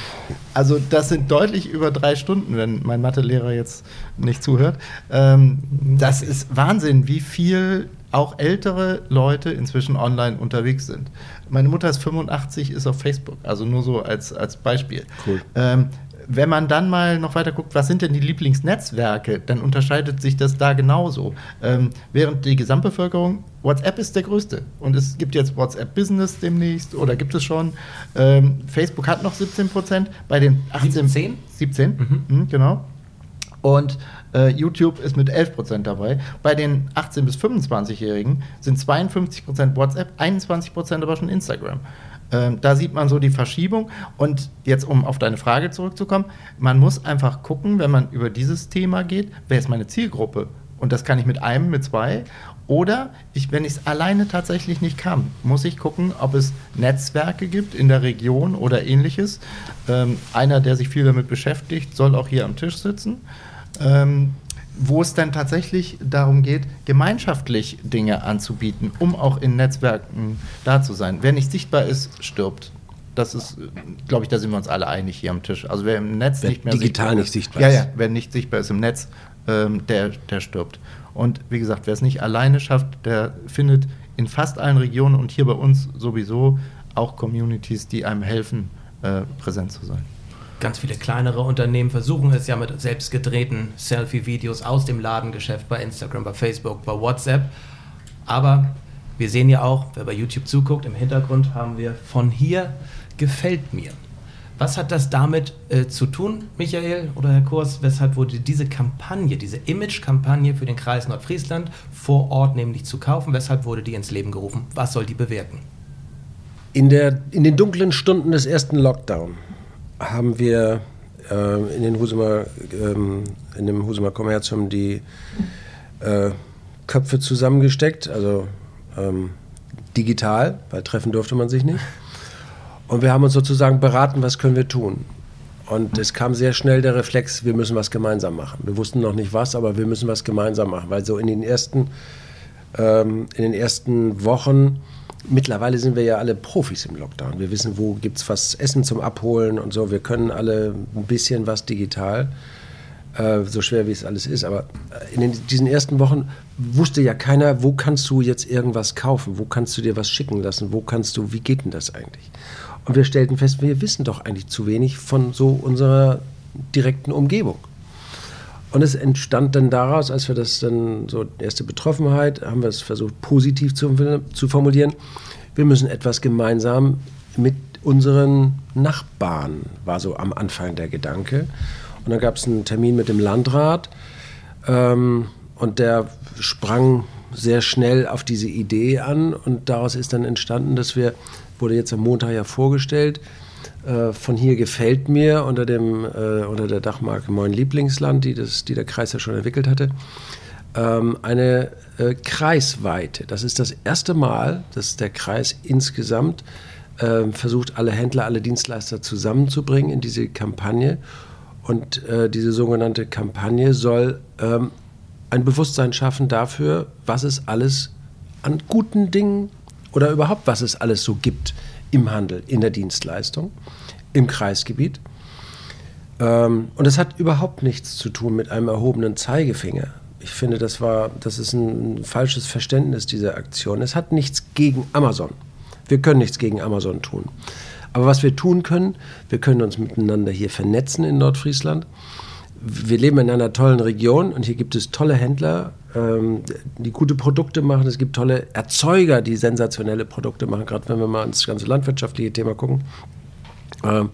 Also das sind deutlich über drei Stunden, wenn mein Mathelehrer jetzt nicht zuhört. Ähm, das ist Wahnsinn, wie viel auch ältere Leute inzwischen online unterwegs sind. Meine Mutter ist 85, ist auf Facebook, also nur so als, als Beispiel. Cool. Ähm, wenn man dann mal noch weiter guckt, was sind denn die Lieblingsnetzwerke, dann unterscheidet sich das da genauso. Ähm, während die Gesamtbevölkerung, WhatsApp ist der größte. Und es gibt jetzt WhatsApp Business demnächst oder gibt es schon. Ähm, Facebook hat noch 17 Prozent, bei den 18. 17? 17, mhm. mhm, genau. Und äh, YouTube ist mit 11% dabei. Bei den 18- bis 25-Jährigen sind 52% WhatsApp, 21% aber schon Instagram. Ähm, da sieht man so die Verschiebung. Und jetzt, um auf deine Frage zurückzukommen, man muss einfach gucken, wenn man über dieses Thema geht, wer ist meine Zielgruppe? Und das kann ich mit einem, mit zwei Oder ich, wenn ich es alleine tatsächlich nicht kann, muss ich gucken, ob es Netzwerke gibt in der Region oder ähnliches. Ähm, einer, der sich viel damit beschäftigt, soll auch hier am Tisch sitzen. Ähm, wo es dann tatsächlich darum geht, gemeinschaftlich Dinge anzubieten, um auch in Netzwerken da zu sein. Wer nicht sichtbar ist, stirbt. Das ist, glaube ich, da sind wir uns alle einig hier am Tisch. Also wer im Netz Wer nicht mehr digital sichtbar nicht ist, sichtbar ja, ist. ja, wer nicht sichtbar ist im Netz, ähm, der, der stirbt. Und wie gesagt, wer es nicht alleine schafft, der findet in fast allen Regionen und hier bei uns sowieso auch Communities, die einem helfen, äh, präsent zu sein. Ganz viele kleinere Unternehmen versuchen es ja mit selbst gedrehten Selfie-Videos aus dem Ladengeschäft bei Instagram, bei Facebook, bei WhatsApp. Aber wir sehen ja auch, wer bei YouTube zuguckt, im Hintergrund haben wir von hier gefällt mir. Was hat das damit äh, zu tun, Michael oder Herr Kurs? Weshalb wurde diese Kampagne, diese Image-Kampagne für den Kreis Nordfriesland vor Ort nämlich zu kaufen? Weshalb wurde die ins Leben gerufen? Was soll die bewirken? In, der, in den dunklen Stunden des ersten Lockdown haben wir äh, in, den Husumer, ähm, in dem Husumer Kommerzium die äh, Köpfe zusammengesteckt, also ähm, digital, weil treffen durfte man sich nicht. Und wir haben uns sozusagen beraten, was können wir tun. Und es kam sehr schnell der Reflex, wir müssen was gemeinsam machen. Wir wussten noch nicht was, aber wir müssen was gemeinsam machen, weil so in den ersten, ähm, in den ersten Wochen, mittlerweile sind wir ja alle Profis im Lockdown. Wir wissen, wo gibt es was Essen zum Abholen und so. Wir können alle ein bisschen was digital, äh, so schwer wie es alles ist. Aber in den, diesen ersten Wochen wusste ja keiner, wo kannst du jetzt irgendwas kaufen, wo kannst du dir was schicken lassen, wo kannst du, wie geht denn das eigentlich? Und wir stellten fest, wir wissen doch eigentlich zu wenig von so unserer direkten Umgebung. Und es entstand dann daraus, als wir das dann so erste Betroffenheit, haben wir es versucht positiv zu, zu formulieren. Wir müssen etwas gemeinsam mit unseren Nachbarn, war so am Anfang der Gedanke. Und dann gab es einen Termin mit dem Landrat ähm, und der sprang sehr schnell auf diese Idee an und daraus ist dann entstanden, dass wir, wurde jetzt am Montag ja vorgestellt, äh, von hier gefällt mir unter, dem, äh, unter der Dachmarke Moin Lieblingsland, die, das, die der Kreis ja schon entwickelt hatte, ähm, eine äh, kreisweite. Das ist das erste Mal, dass der Kreis insgesamt äh, versucht, alle Händler, alle Dienstleister zusammenzubringen in diese Kampagne. Und äh, diese sogenannte Kampagne soll ähm, ein Bewusstsein schaffen dafür, was es alles an guten Dingen oder überhaupt, was es alles so gibt im Handel, in der Dienstleistung, im Kreisgebiet. Ähm, und das hat überhaupt nichts zu tun mit einem erhobenen Zeigefinger. Ich finde, das, war, das ist ein falsches Verständnis dieser Aktion. Es hat nichts gegen Amazon. Wir können nichts gegen Amazon tun. Aber was wir tun können, wir können uns miteinander hier vernetzen in Nordfriesland. Wir leben in einer tollen Region und hier gibt es tolle Händler, ähm, die gute Produkte machen. Es gibt tolle Erzeuger, die sensationelle Produkte machen, gerade wenn wir mal ins ganze landwirtschaftliche Thema gucken. Ähm,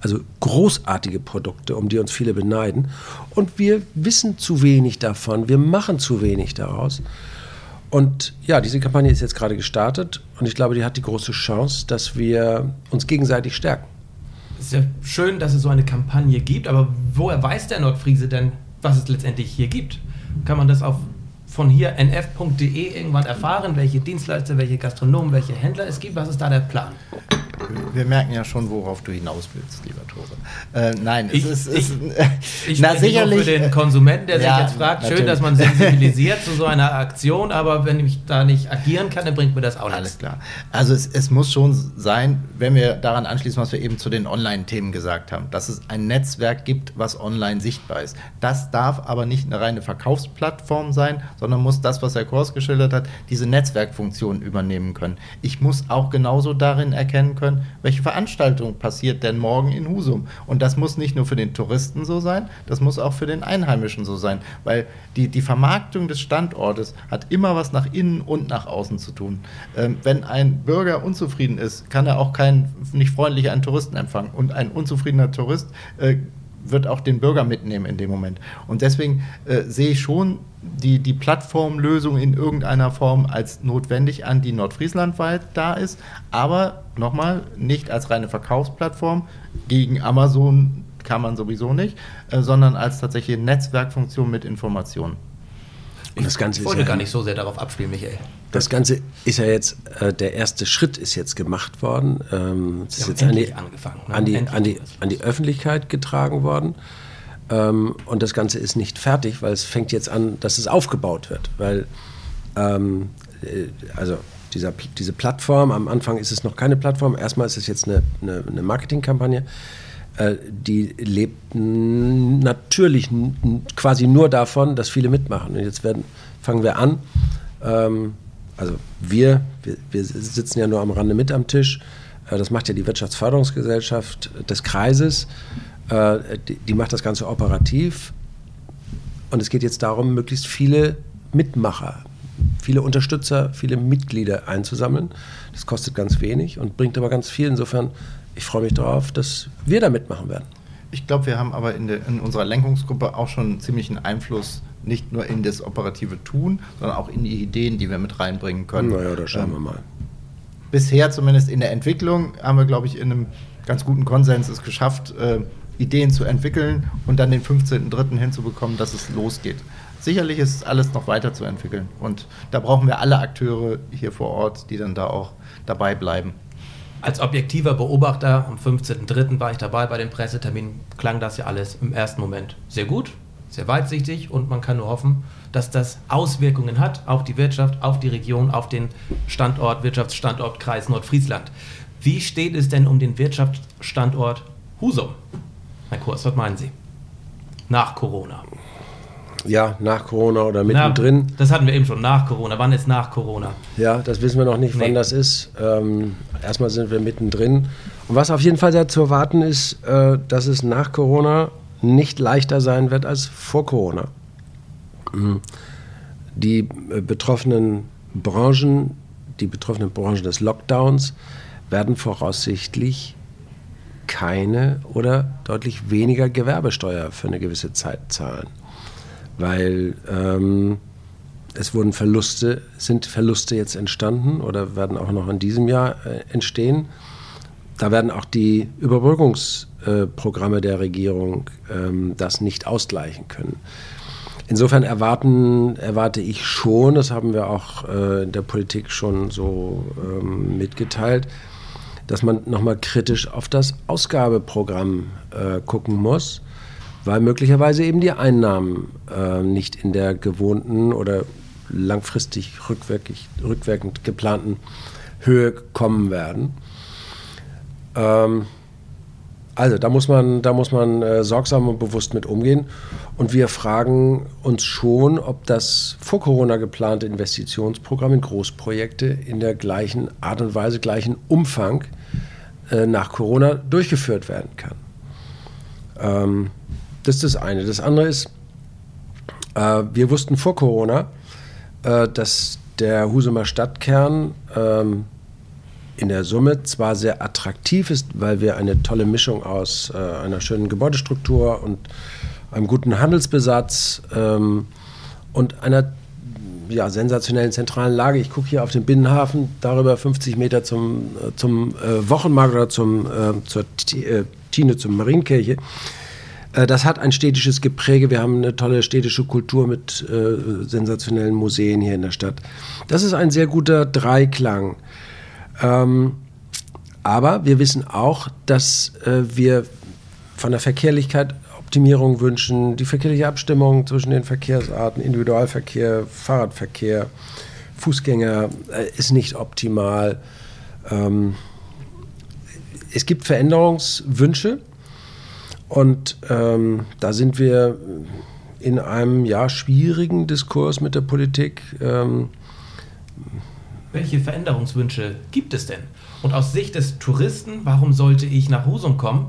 also großartige Produkte, um die uns viele beneiden. Und wir wissen zu wenig davon, wir machen zu wenig daraus. Und ja, diese Kampagne ist jetzt gerade gestartet und ich glaube, die hat die große Chance, dass wir uns gegenseitig stärken. Es ist ja schön, dass es so eine Kampagne gibt, aber woher weiß der Nordfriese denn, was es letztendlich hier gibt? Kann man das auf von hier nf.de irgendwann erfahren, welche Dienstleister, welche Gastronomen, welche Händler es gibt? Was ist da der Plan? Wir merken ja schon, worauf du hinaus willst, lieber Tore. Äh, nein, Ich- es ist, ich- Ich na sicherlich für den Konsumenten, der Ja, sich jetzt fragt, schön, natürlich. dass man sensibilisiert zu so einer Aktion, aber wenn ich da nicht agieren kann, dann bringt mir das auch Alles nichts. klar. Also es, es muss schon sein, wenn wir daran anschließen, was wir eben zu den Online-Themen gesagt haben, dass es ein Netzwerk gibt, was online sichtbar ist. Das darf aber nicht eine reine Verkaufsplattform sein, sondern muss das, was Herr Kors geschildert hat, diese Netzwerkfunktion übernehmen können. Ich muss auch genauso darin erkennen können, welche Veranstaltung passiert denn morgen in Husum. Und das muss nicht nur für den Touristen so sein, das muss auch für den Einheimischen so sein, weil die, die Vermarktung des Standortes hat immer was nach innen und nach außen zu tun. Ähm, wenn ein Bürger unzufrieden ist, kann er auch keinen, nicht freundlich einen Touristen empfangen. Und ein unzufriedener Tourist äh, wird auch den Bürger mitnehmen in dem Moment. Und deswegen äh, sehe ich schon die, die Plattformlösung in irgendeiner Form als notwendig an, die nordfrieslandweit da ist, aber nochmal nicht als reine Verkaufsplattform. Gegen Amazon kann man sowieso nicht, äh, sondern als tatsächliche Netzwerkfunktion mit Informationen. Und das Ganze Ich ist wollte ja, gar nicht so sehr darauf abspielen, Michael. Das Ganze ist ja jetzt, äh, der erste Schritt ist jetzt gemacht worden. Ähm, es ist jetzt an die, ne? an, die, an, die, an die Öffentlichkeit getragen worden. Ähm, und das Ganze ist nicht fertig, weil es fängt jetzt an, dass es aufgebaut wird. Weil, ähm, äh, also dieser, diese Plattform, am Anfang ist es noch keine Plattform, erstmal ist es jetzt eine, eine, eine Marketingkampagne. Äh, die lebt n- natürlich quasi nur davon, dass viele mitmachen. Und jetzt werden, fangen wir an. Ähm, also wir, wir, wir sitzen ja nur am Rande mit am Tisch. Äh, das macht ja die Wirtschaftsförderungsgesellschaft des Kreises. Äh, die, macht das Ganze operativ. Und es geht jetzt darum, möglichst viele Mitmacher, viele Unterstützer, viele Mitglieder einzusammeln. Das kostet ganz wenig und bringt aber ganz viel. Insofern, ich freue mich darauf, dass wir da mitmachen werden. Ich glaube, wir haben aber in, der, in unserer Lenkungsgruppe auch schon ziemlichen Einfluss, nicht nur in das operative Tun, sondern auch in die Ideen, die wir mit reinbringen können. Naja, da schauen Ähm, wir mal. bisher zumindest in der Entwicklung haben wir, glaube ich, in einem ganz guten Konsens es geschafft, äh, Ideen zu entwickeln und dann den 15.03. hinzubekommen, dass es losgeht. Sicherlich ist alles noch weiterzuentwickeln und da brauchen wir alle Akteure hier vor Ort, die dann da auch dabei bleiben. Als objektiver Beobachter am 15.03. war ich dabei bei dem Pressetermin, klang das ja alles im ersten Moment sehr gut, sehr weitsichtig und man kann nur hoffen, dass das Auswirkungen hat auf die Wirtschaft, auf die Region, auf den Standort, Wirtschaftsstandort Kreis Nordfriesland. Wie steht es denn um den Wirtschaftsstandort Husum? Herr Kurs, was meinen Sie? Nach Corona. Ja, nach Corona oder Na, mittendrin. das hatten wir eben schon, nach Corona. Wann ist nach Corona? Ja, das wissen wir noch nicht, wann Nee. das ist. Ähm, erstmal sind wir mittendrin. Und was auf jeden Fall sehr zu erwarten ist, äh, dass es nach Corona nicht leichter sein wird als vor Corona. Mhm. Die äh, betroffenen Branchen, die betroffenen Branchen des Lockdowns werden voraussichtlich keine oder deutlich weniger Gewerbesteuer für eine gewisse Zeit zahlen. Weil ähm, es wurden Verluste, sind Verluste jetzt entstanden oder werden auch noch in diesem Jahr äh, entstehen. Da werden auch die Überbrückungsprogramme der Regierung ähm, das nicht ausgleichen können. Insofern erwarten, erwarte ich schon, das haben wir auch äh, in der Politik schon so ähm, mitgeteilt, dass man nochmal kritisch auf das Ausgabeprogramm äh, gucken muss, weil möglicherweise eben die Einnahmen äh, nicht in der gewohnten oder langfristig rückwirkend geplanten Höhe kommen werden. Ähm, also da muss man, da muss man äh, sorgsam und bewusst mit umgehen. Und wir fragen uns schon, ob das vor Corona geplante Investitionsprogramm in Großprojekte in der gleichen Art und Weise, gleichen Umfang äh, nach Corona durchgeführt werden kann. Ähm, das ist das eine. Das andere ist, äh, wir wussten vor Corona, äh, dass der Husumer Stadtkern ähm, in der Summe zwar sehr attraktiv ist, weil wir eine tolle Mischung aus äh, einer schönen Gebäudestruktur und einem guten Handelsbesatz ähm, und einer ja, sensationellen zentralen Lage. Ich gucke hier auf den Binnenhafen, darüber 50 Meter zum, äh, zum äh, Wochenmarkt oder zum, äh, zur T äh, Tine, zum Marienkirche. Äh, Das hat ein städtisches Gepräge. Wir haben eine tolle städtische Kultur mit sensationellen Museen hier in der Stadt. Das ist ein sehr guter Dreiklang. Ähm, aber wir wissen auch, dass äh, wir von der Verkehrlichkeit Optimierung wünschen, die verkehrliche Abstimmung zwischen den Verkehrsarten, Individualverkehr, Fahrradverkehr, Fußgänger äh, ist nicht optimal. Ähm, es gibt Veränderungswünsche und ähm, da sind wir in einem ja schwierigen Diskurs mit der Politik. Ähm, Welche Veränderungswünsche gibt es denn? Und aus Sicht des Touristen, warum sollte ich nach Husum kommen?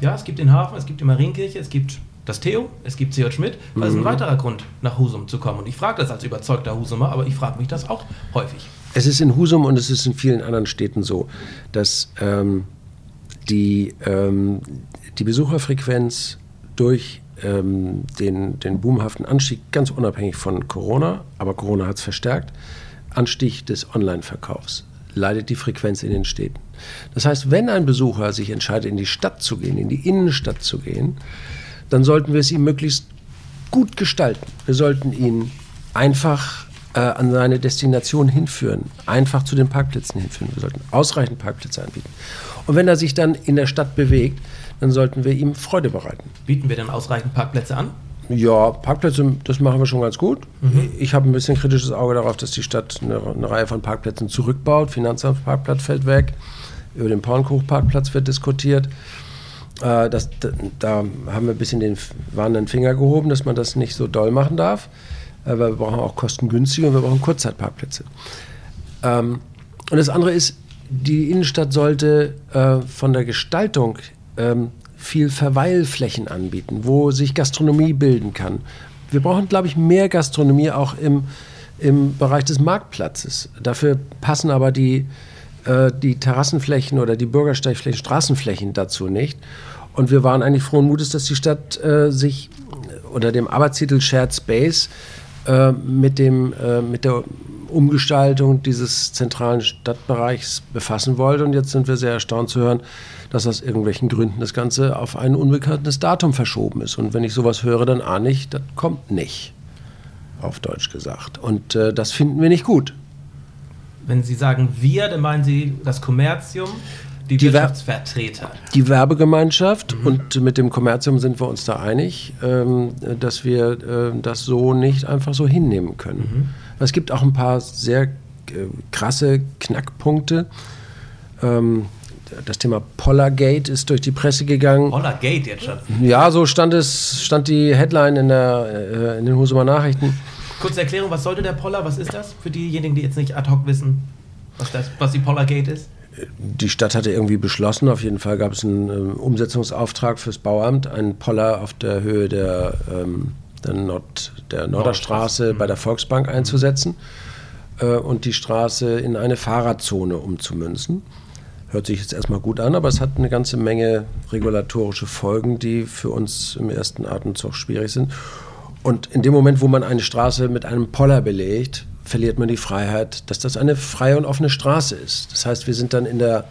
Ja, es gibt den Hafen, es gibt die Marienkirche, es gibt das Theo, es gibt C.J. Schmidt. Was ist ein weiterer Grund, nach Husum zu kommen? Und ich frage das als überzeugter Husumer, aber ich frage mich das auch häufig. Es ist in Husum und es ist in vielen anderen Städten so, dass ähm, die, ähm, die Besucherfrequenz durch ähm, den, den boomhaften Anstieg, ganz unabhängig von Corona, aber Corona hat es verstärkt, Anstieg des Online-Verkaufs leidet die Frequenz in den Städten. Das heißt, wenn ein Besucher sich entscheidet, in die Stadt zu gehen, in die Innenstadt zu gehen, dann sollten wir es ihm möglichst gut gestalten. Wir sollten ihn einfach äh, an seine Destination hinführen, einfach zu den Parkplätzen hinführen. Wir sollten ausreichend Parkplätze anbieten. Und wenn er sich dann in der Stadt bewegt, dann sollten wir ihm Freude bereiten. Bieten wir dann ausreichend Parkplätze an? Ja, Parkplätze, das machen wir schon ganz gut. Mhm. Ich habe ein bisschen kritisches Auge darauf, dass die Stadt eine, eine Reihe von Parkplätzen zurückbaut. Finanzamtsparkplatz fällt weg. Über den Pornkuchparkplatz wird diskutiert. Äh, das, da, haben wir ein bisschen den warnenden Finger gehoben, dass man das nicht so doll machen darf. Äh, weil wir brauchen auch kostengünstige und wir brauchen Kurzzeitparkplätze. Ähm, und das andere ist, die Innenstadt sollte äh, von der Gestaltung ähm, viel Verweilflächen anbieten, wo sich Gastronomie bilden kann. Wir brauchen, glaube ich, mehr Gastronomie auch im, im Bereich des Marktplatzes. Dafür passen aber die, äh, die Terrassenflächen oder die Bürgersteigflächen, Straßenflächen dazu nicht. Und wir waren eigentlich frohen Mutes, dass die Stadt äh, sich unter dem Arbeitstitel Shared Space äh, mit, dem, äh, mit der Umgestaltung dieses zentralen Stadtbereichs befassen wollte. Und jetzt sind wir sehr erstaunt zu hören, dass aus irgendwelchen Gründen das Ganze auf ein unbekanntes Datum verschoben ist. Und wenn ich sowas höre, dann ahne ich, das kommt nicht, auf Deutsch gesagt. Und äh, das finden wir nicht gut. Wenn Sie sagen wir, dann meinen Sie das Kommerzium, die, die Wirtschaftsvertreter. Die Werbegemeinschaft mhm. und mit dem Kommerzium sind wir uns da einig, ähm, dass wir äh, das so nicht einfach so hinnehmen können. Mhm. Es gibt auch ein paar sehr äh, krasse Knackpunkte. Das Thema Pollergate ist durch die Presse gegangen. Pollergate jetzt schon? Ja, so stand es, stand die Headline in, der, äh, in den Husumer Nachrichten. Kurze Erklärung, was sollte der Poller? Was ist das für diejenigen, die jetzt nicht ad hoc wissen, was, das, was die Pollergate ist? Die Stadt hatte irgendwie beschlossen, auf jeden Fall gab es einen ähm, Umsetzungsauftrag fürs Bauamt, einen Poller auf der Höhe der, ähm, der, Nord, der Norderstraße bei der Volksbank einzusetzen äh, und die Straße in eine Fahrradzone umzumünzen. Hört sich jetzt erstmal gut an, aber es hat eine ganze Menge regulatorische Folgen, die für uns im ersten Atemzug schwierig sind. Und in dem Moment, wo man eine Straße mit einem Poller belegt, verliert man die Freiheit, dass das eine freie und offene Straße ist. Das heißt, wir sind dann in der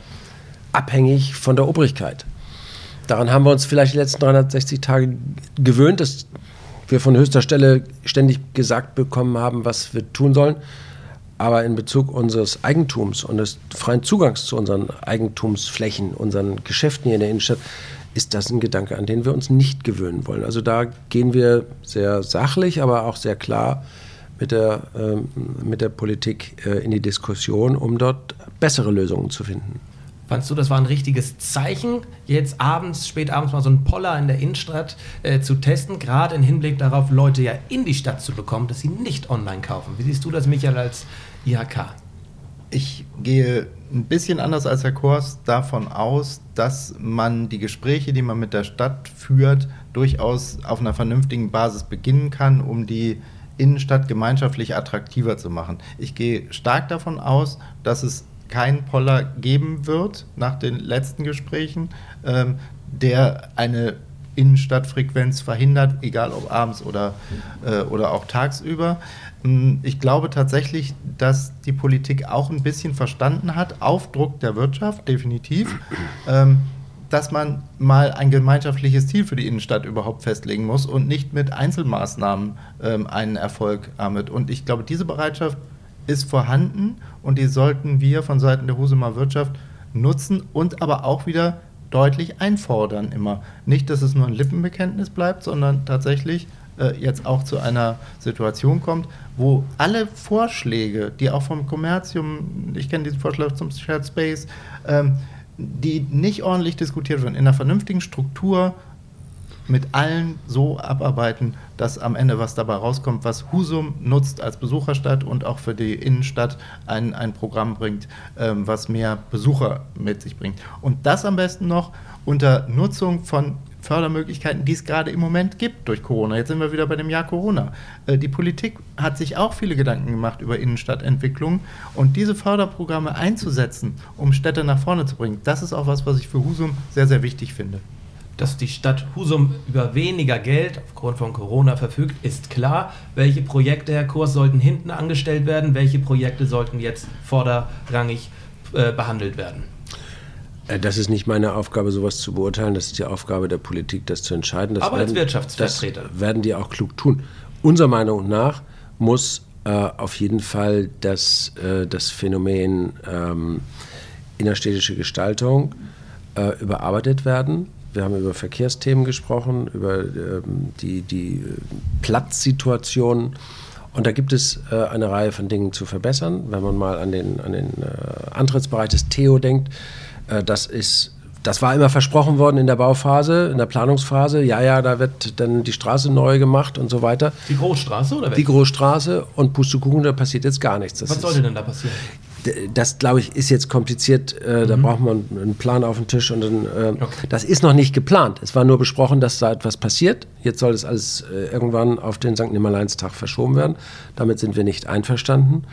abhängig von der Obrigkeit. Daran haben wir uns vielleicht die letzten 360 Tage gewöhnt, dass wir von höchster Stelle ständig gesagt bekommen haben, was wir tun sollen. Aber in Bezug unseres Eigentums und des freien Zugangs zu unseren Eigentumsflächen, unseren Geschäften hier in der Innenstadt, ist das ein Gedanke, an den wir uns nicht gewöhnen wollen. Also da gehen wir sehr sachlich, aber auch sehr klar mit der, ähm, mit der Politik äh, in die Diskussion, um dort bessere Lösungen zu finden. Fandst du, das war ein richtiges Zeichen, jetzt abends, spät abends mal so einen Poller in der Innenstadt äh, zu testen, gerade im Hinblick darauf, Leute ja in die Stadt zu bekommen, dass sie nicht online kaufen? Wie siehst du das, Michael, als IHK? Ich gehe ein bisschen anders als Herr Kors davon aus, dass man die Gespräche, die man mit der Stadt führt, durchaus auf einer vernünftigen Basis beginnen kann, um die Innenstadt gemeinschaftlich attraktiver zu machen. Ich gehe stark davon aus, dass es keinen Poller geben wird nach den letzten Gesprächen, ähm, der eine Innenstadtfrequenz verhindert, egal ob abends oder, äh, oder auch tagsüber. Hm, ich glaube tatsächlich, dass die Politik auch ein bisschen verstanden hat, auf Druck der Wirtschaft, definitiv, ähm, dass man mal ein gemeinschaftliches Ziel für die Innenstadt überhaupt festlegen muss und nicht mit Einzelmaßnahmen ähm, einen Erfolg damit. Und ich glaube, diese Bereitschaft ist vorhanden und die sollten wir von Seiten der Husumer Wirtschaft nutzen und aber auch wieder deutlich einfordern immer. Nicht, dass es nur ein Lippenbekenntnis bleibt, sondern tatsächlich äh, jetzt auch zu einer Situation kommt, wo alle Vorschläge, die auch vom Kommerzium, ich kenne diesen Vorschlag zum Shared Space, ähm, die nicht ordentlich diskutiert werden, in einer vernünftigen Struktur mit allen so abarbeiten, dass am Ende was dabei rauskommt, was Husum nutzt als Besucherstadt und auch für die Innenstadt ein, ein Programm bringt, ähm, was mehr Besucher mit sich bringt. Und das am besten noch unter Nutzung von Fördermöglichkeiten, die es gerade im Moment gibt durch Corona. Jetzt sind wir wieder bei dem Jahr Corona. Äh, die Politik hat sich auch viele Gedanken gemacht über Innenstadtentwicklung und diese Förderprogramme einzusetzen, um Städte nach vorne zu bringen, das ist auch was, was ich für Husum sehr, sehr wichtig finde. Dass die Stadt Husum über weniger Geld aufgrund von Corona verfügt, ist klar. Welche Projekte, Herr Kurs, sollten hinten angestellt werden? Welche Projekte sollten jetzt vorderrangig äh, behandelt werden? Äh, das ist nicht meine Aufgabe, sowas zu beurteilen. Das ist die Aufgabe der Politik, das zu entscheiden. Das Aber werden, als Wirtschaftsvertreter. Das werden die auch klug tun. Unserer Meinung nach muss äh, auf jeden Fall das, äh, das Phänomen ähm, innerstädtische Gestaltung äh, überarbeitet werden. Wir haben über Verkehrsthemen gesprochen, über ähm, die, die äh, Platzsituation. Und da gibt es äh, eine Reihe von Dingen zu verbessern. Wenn man mal an den, an den äh, Antrittsbereich des Theo denkt, das ist das war immer versprochen worden in der Bauphase, in der Planungsphase. Ja, ja, da wird dann die Straße neu gemacht und so weiter. Die Großstraße oder Die Großstraße und Pustekuchen, da passiert jetzt gar nichts. Das Was sollte denn da passieren? Das, glaube ich, ist jetzt kompliziert. Äh, Da braucht man einen Plan auf den Tisch. Und dann, äh, Mhm. Okay. Das ist noch nicht geplant. Es war nur besprochen, dass da etwas passiert. Jetzt soll das alles äh, irgendwann auf den St. Nimmerleinstag verschoben werden. Damit sind wir nicht einverstanden.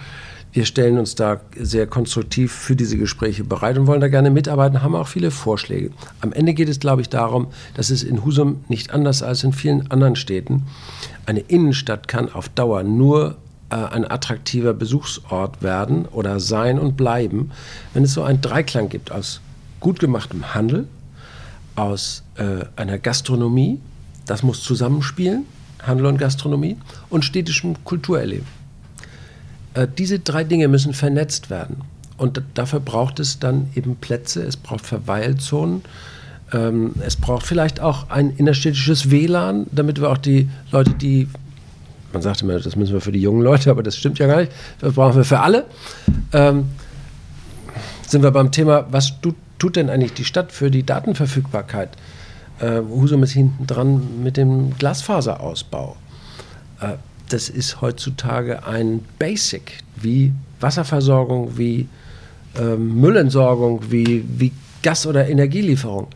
Wir stellen uns da sehr konstruktiv für diese Gespräche bereit und wollen da gerne mitarbeiten, haben auch viele Vorschläge. Am Ende geht es, glaube ich, darum, dass es in Husum nicht anders als in vielen anderen Städten eine Innenstadt kann auf Dauer nur äh, ein attraktiver Besuchsort werden oder sein und bleiben, wenn es so einen Dreiklang gibt aus gut gemachtem Handel, aus äh, einer Gastronomie, das muss zusammenspielen, Handel und Gastronomie, und städtischem Kulturerleben. Äh, diese drei Dinge müssen vernetzt werden. Und dafür braucht es dann eben Plätze, es braucht Verweilzonen, ähm, es braucht vielleicht auch ein innerstädtisches WLAN, damit wir auch die Leute, die, man sagt immer, das müssen wir für die jungen Leute, aber das stimmt ja gar nicht, das brauchen wir für alle. Ähm, sind wir beim Thema, was tut, tut denn eigentlich die Stadt für die Datenverfügbarkeit? Äh, Husum ist hinten dran mit dem Glasfaserausbau. Äh, das ist heutzutage ein Basic, wie Wasserversorgung, wie ähm, Müllentsorgung, wie, wie Gas- oder Energielieferung.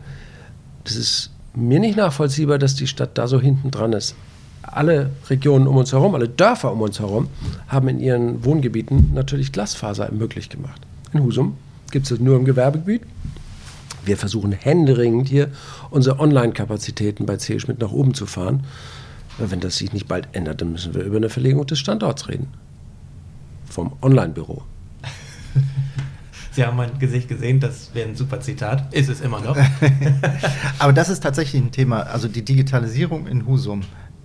Das ist mir nicht nachvollziehbar, dass die Stadt da so hinten dran ist. Alle Regionen um uns herum, alle Dörfer um uns herum haben in ihren Wohngebieten natürlich Glasfaser möglich gemacht. In Husum gibt es das nur im Gewerbegebiet. Wir versuchen händeringend hier unsere Online-Kapazitäten bei C. Schmidt nach oben zu fahren. Wenn das sich nicht bald ändert, dann müssen wir über eine Verlegung des Standorts reden. Vom Online-Büro. Sie haben mein Gesicht gesehen, das wäre ein super Zitat. Ist es immer noch. Aber das ist tatsächlich ein Thema. Also die Digitalisierung in Husum,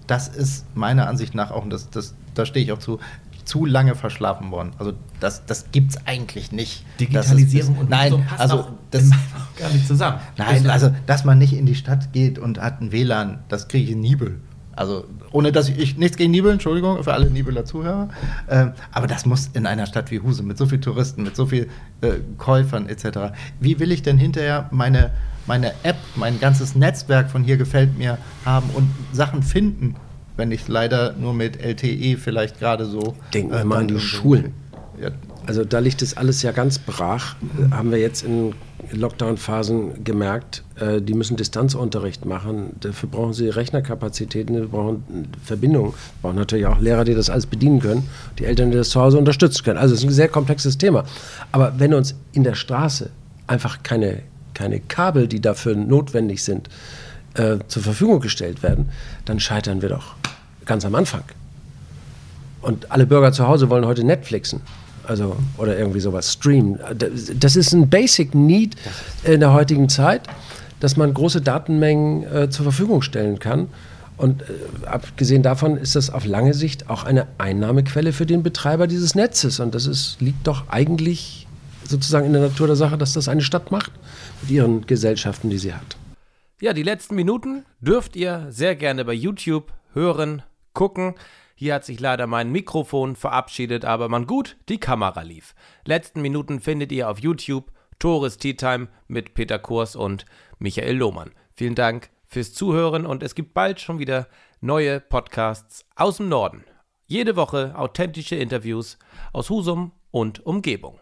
das ist meiner Ansicht nach auch, und das, das, da stehe ich auch zu, zu lange verschlafen worden. Also das, das gibt es eigentlich nicht. Digitalisierung ist, und Nein, Husum passt also auch das, gar nicht zusammen. Nein, also dass man nicht in die Stadt geht und hat ein WLAN, das kriege ich in Nibel. Also ohne dass ich, ich nichts gegen Nibel, Entschuldigung für alle Nibeler Zuhörer, ähm, aber das muss in einer Stadt wie Husum mit so vielen Touristen, mit so vielen äh, Käufern etc. Wie will ich denn hinterher meine, meine App, mein ganzes Netzwerk von hier gefällt mir haben und Sachen finden, wenn ich leider nur mit LTE vielleicht gerade so. Denken wir äh, mal an die Schulen. Ja, Also da liegt es alles ja ganz brach. Haben wir jetzt in Lockdown-Phasen gemerkt, äh, die müssen Distanzunterricht machen. Dafür brauchen sie Rechnerkapazitäten, wir brauchen Verbindungen. Wir brauchen natürlich auch Lehrer, die das alles bedienen können, die Eltern, die das zu Hause unterstützen können. Also es ist ein sehr komplexes Thema. Aber wenn uns in der Straße einfach keine, keine Kabel, die dafür notwendig sind, äh, zur Verfügung gestellt werden, dann scheitern wir doch ganz am Anfang. Und alle Bürger zu Hause wollen heute Netflixen. Also, oder irgendwie sowas streamen. Das ist ein Basic Need in der heutigen Zeit, dass man große Datenmengen äh, zur Verfügung stellen kann. Und äh, abgesehen davon ist das auf lange Sicht auch eine Einnahmequelle für den Betreiber dieses Netzes. Und das ist, liegt doch eigentlich sozusagen in der Natur der Sache, dass das eine Stadt macht mit ihren Gesellschaften, die sie hat. Ja, die letzten Minuten dürft ihr sehr gerne bei YouTube hören, gucken. Hier hat sich leider mein Mikrofon verabschiedet, aber man gut, die Kamera lief. Letzten Minuten findet ihr auf YouTube Tores Tea Time mit Peter Kurs und Michael Lohmann. Vielen Dank fürs Zuhören und es gibt bald schon wieder neue Podcasts aus dem Norden. Jede Woche authentische Interviews aus Husum und Umgebung.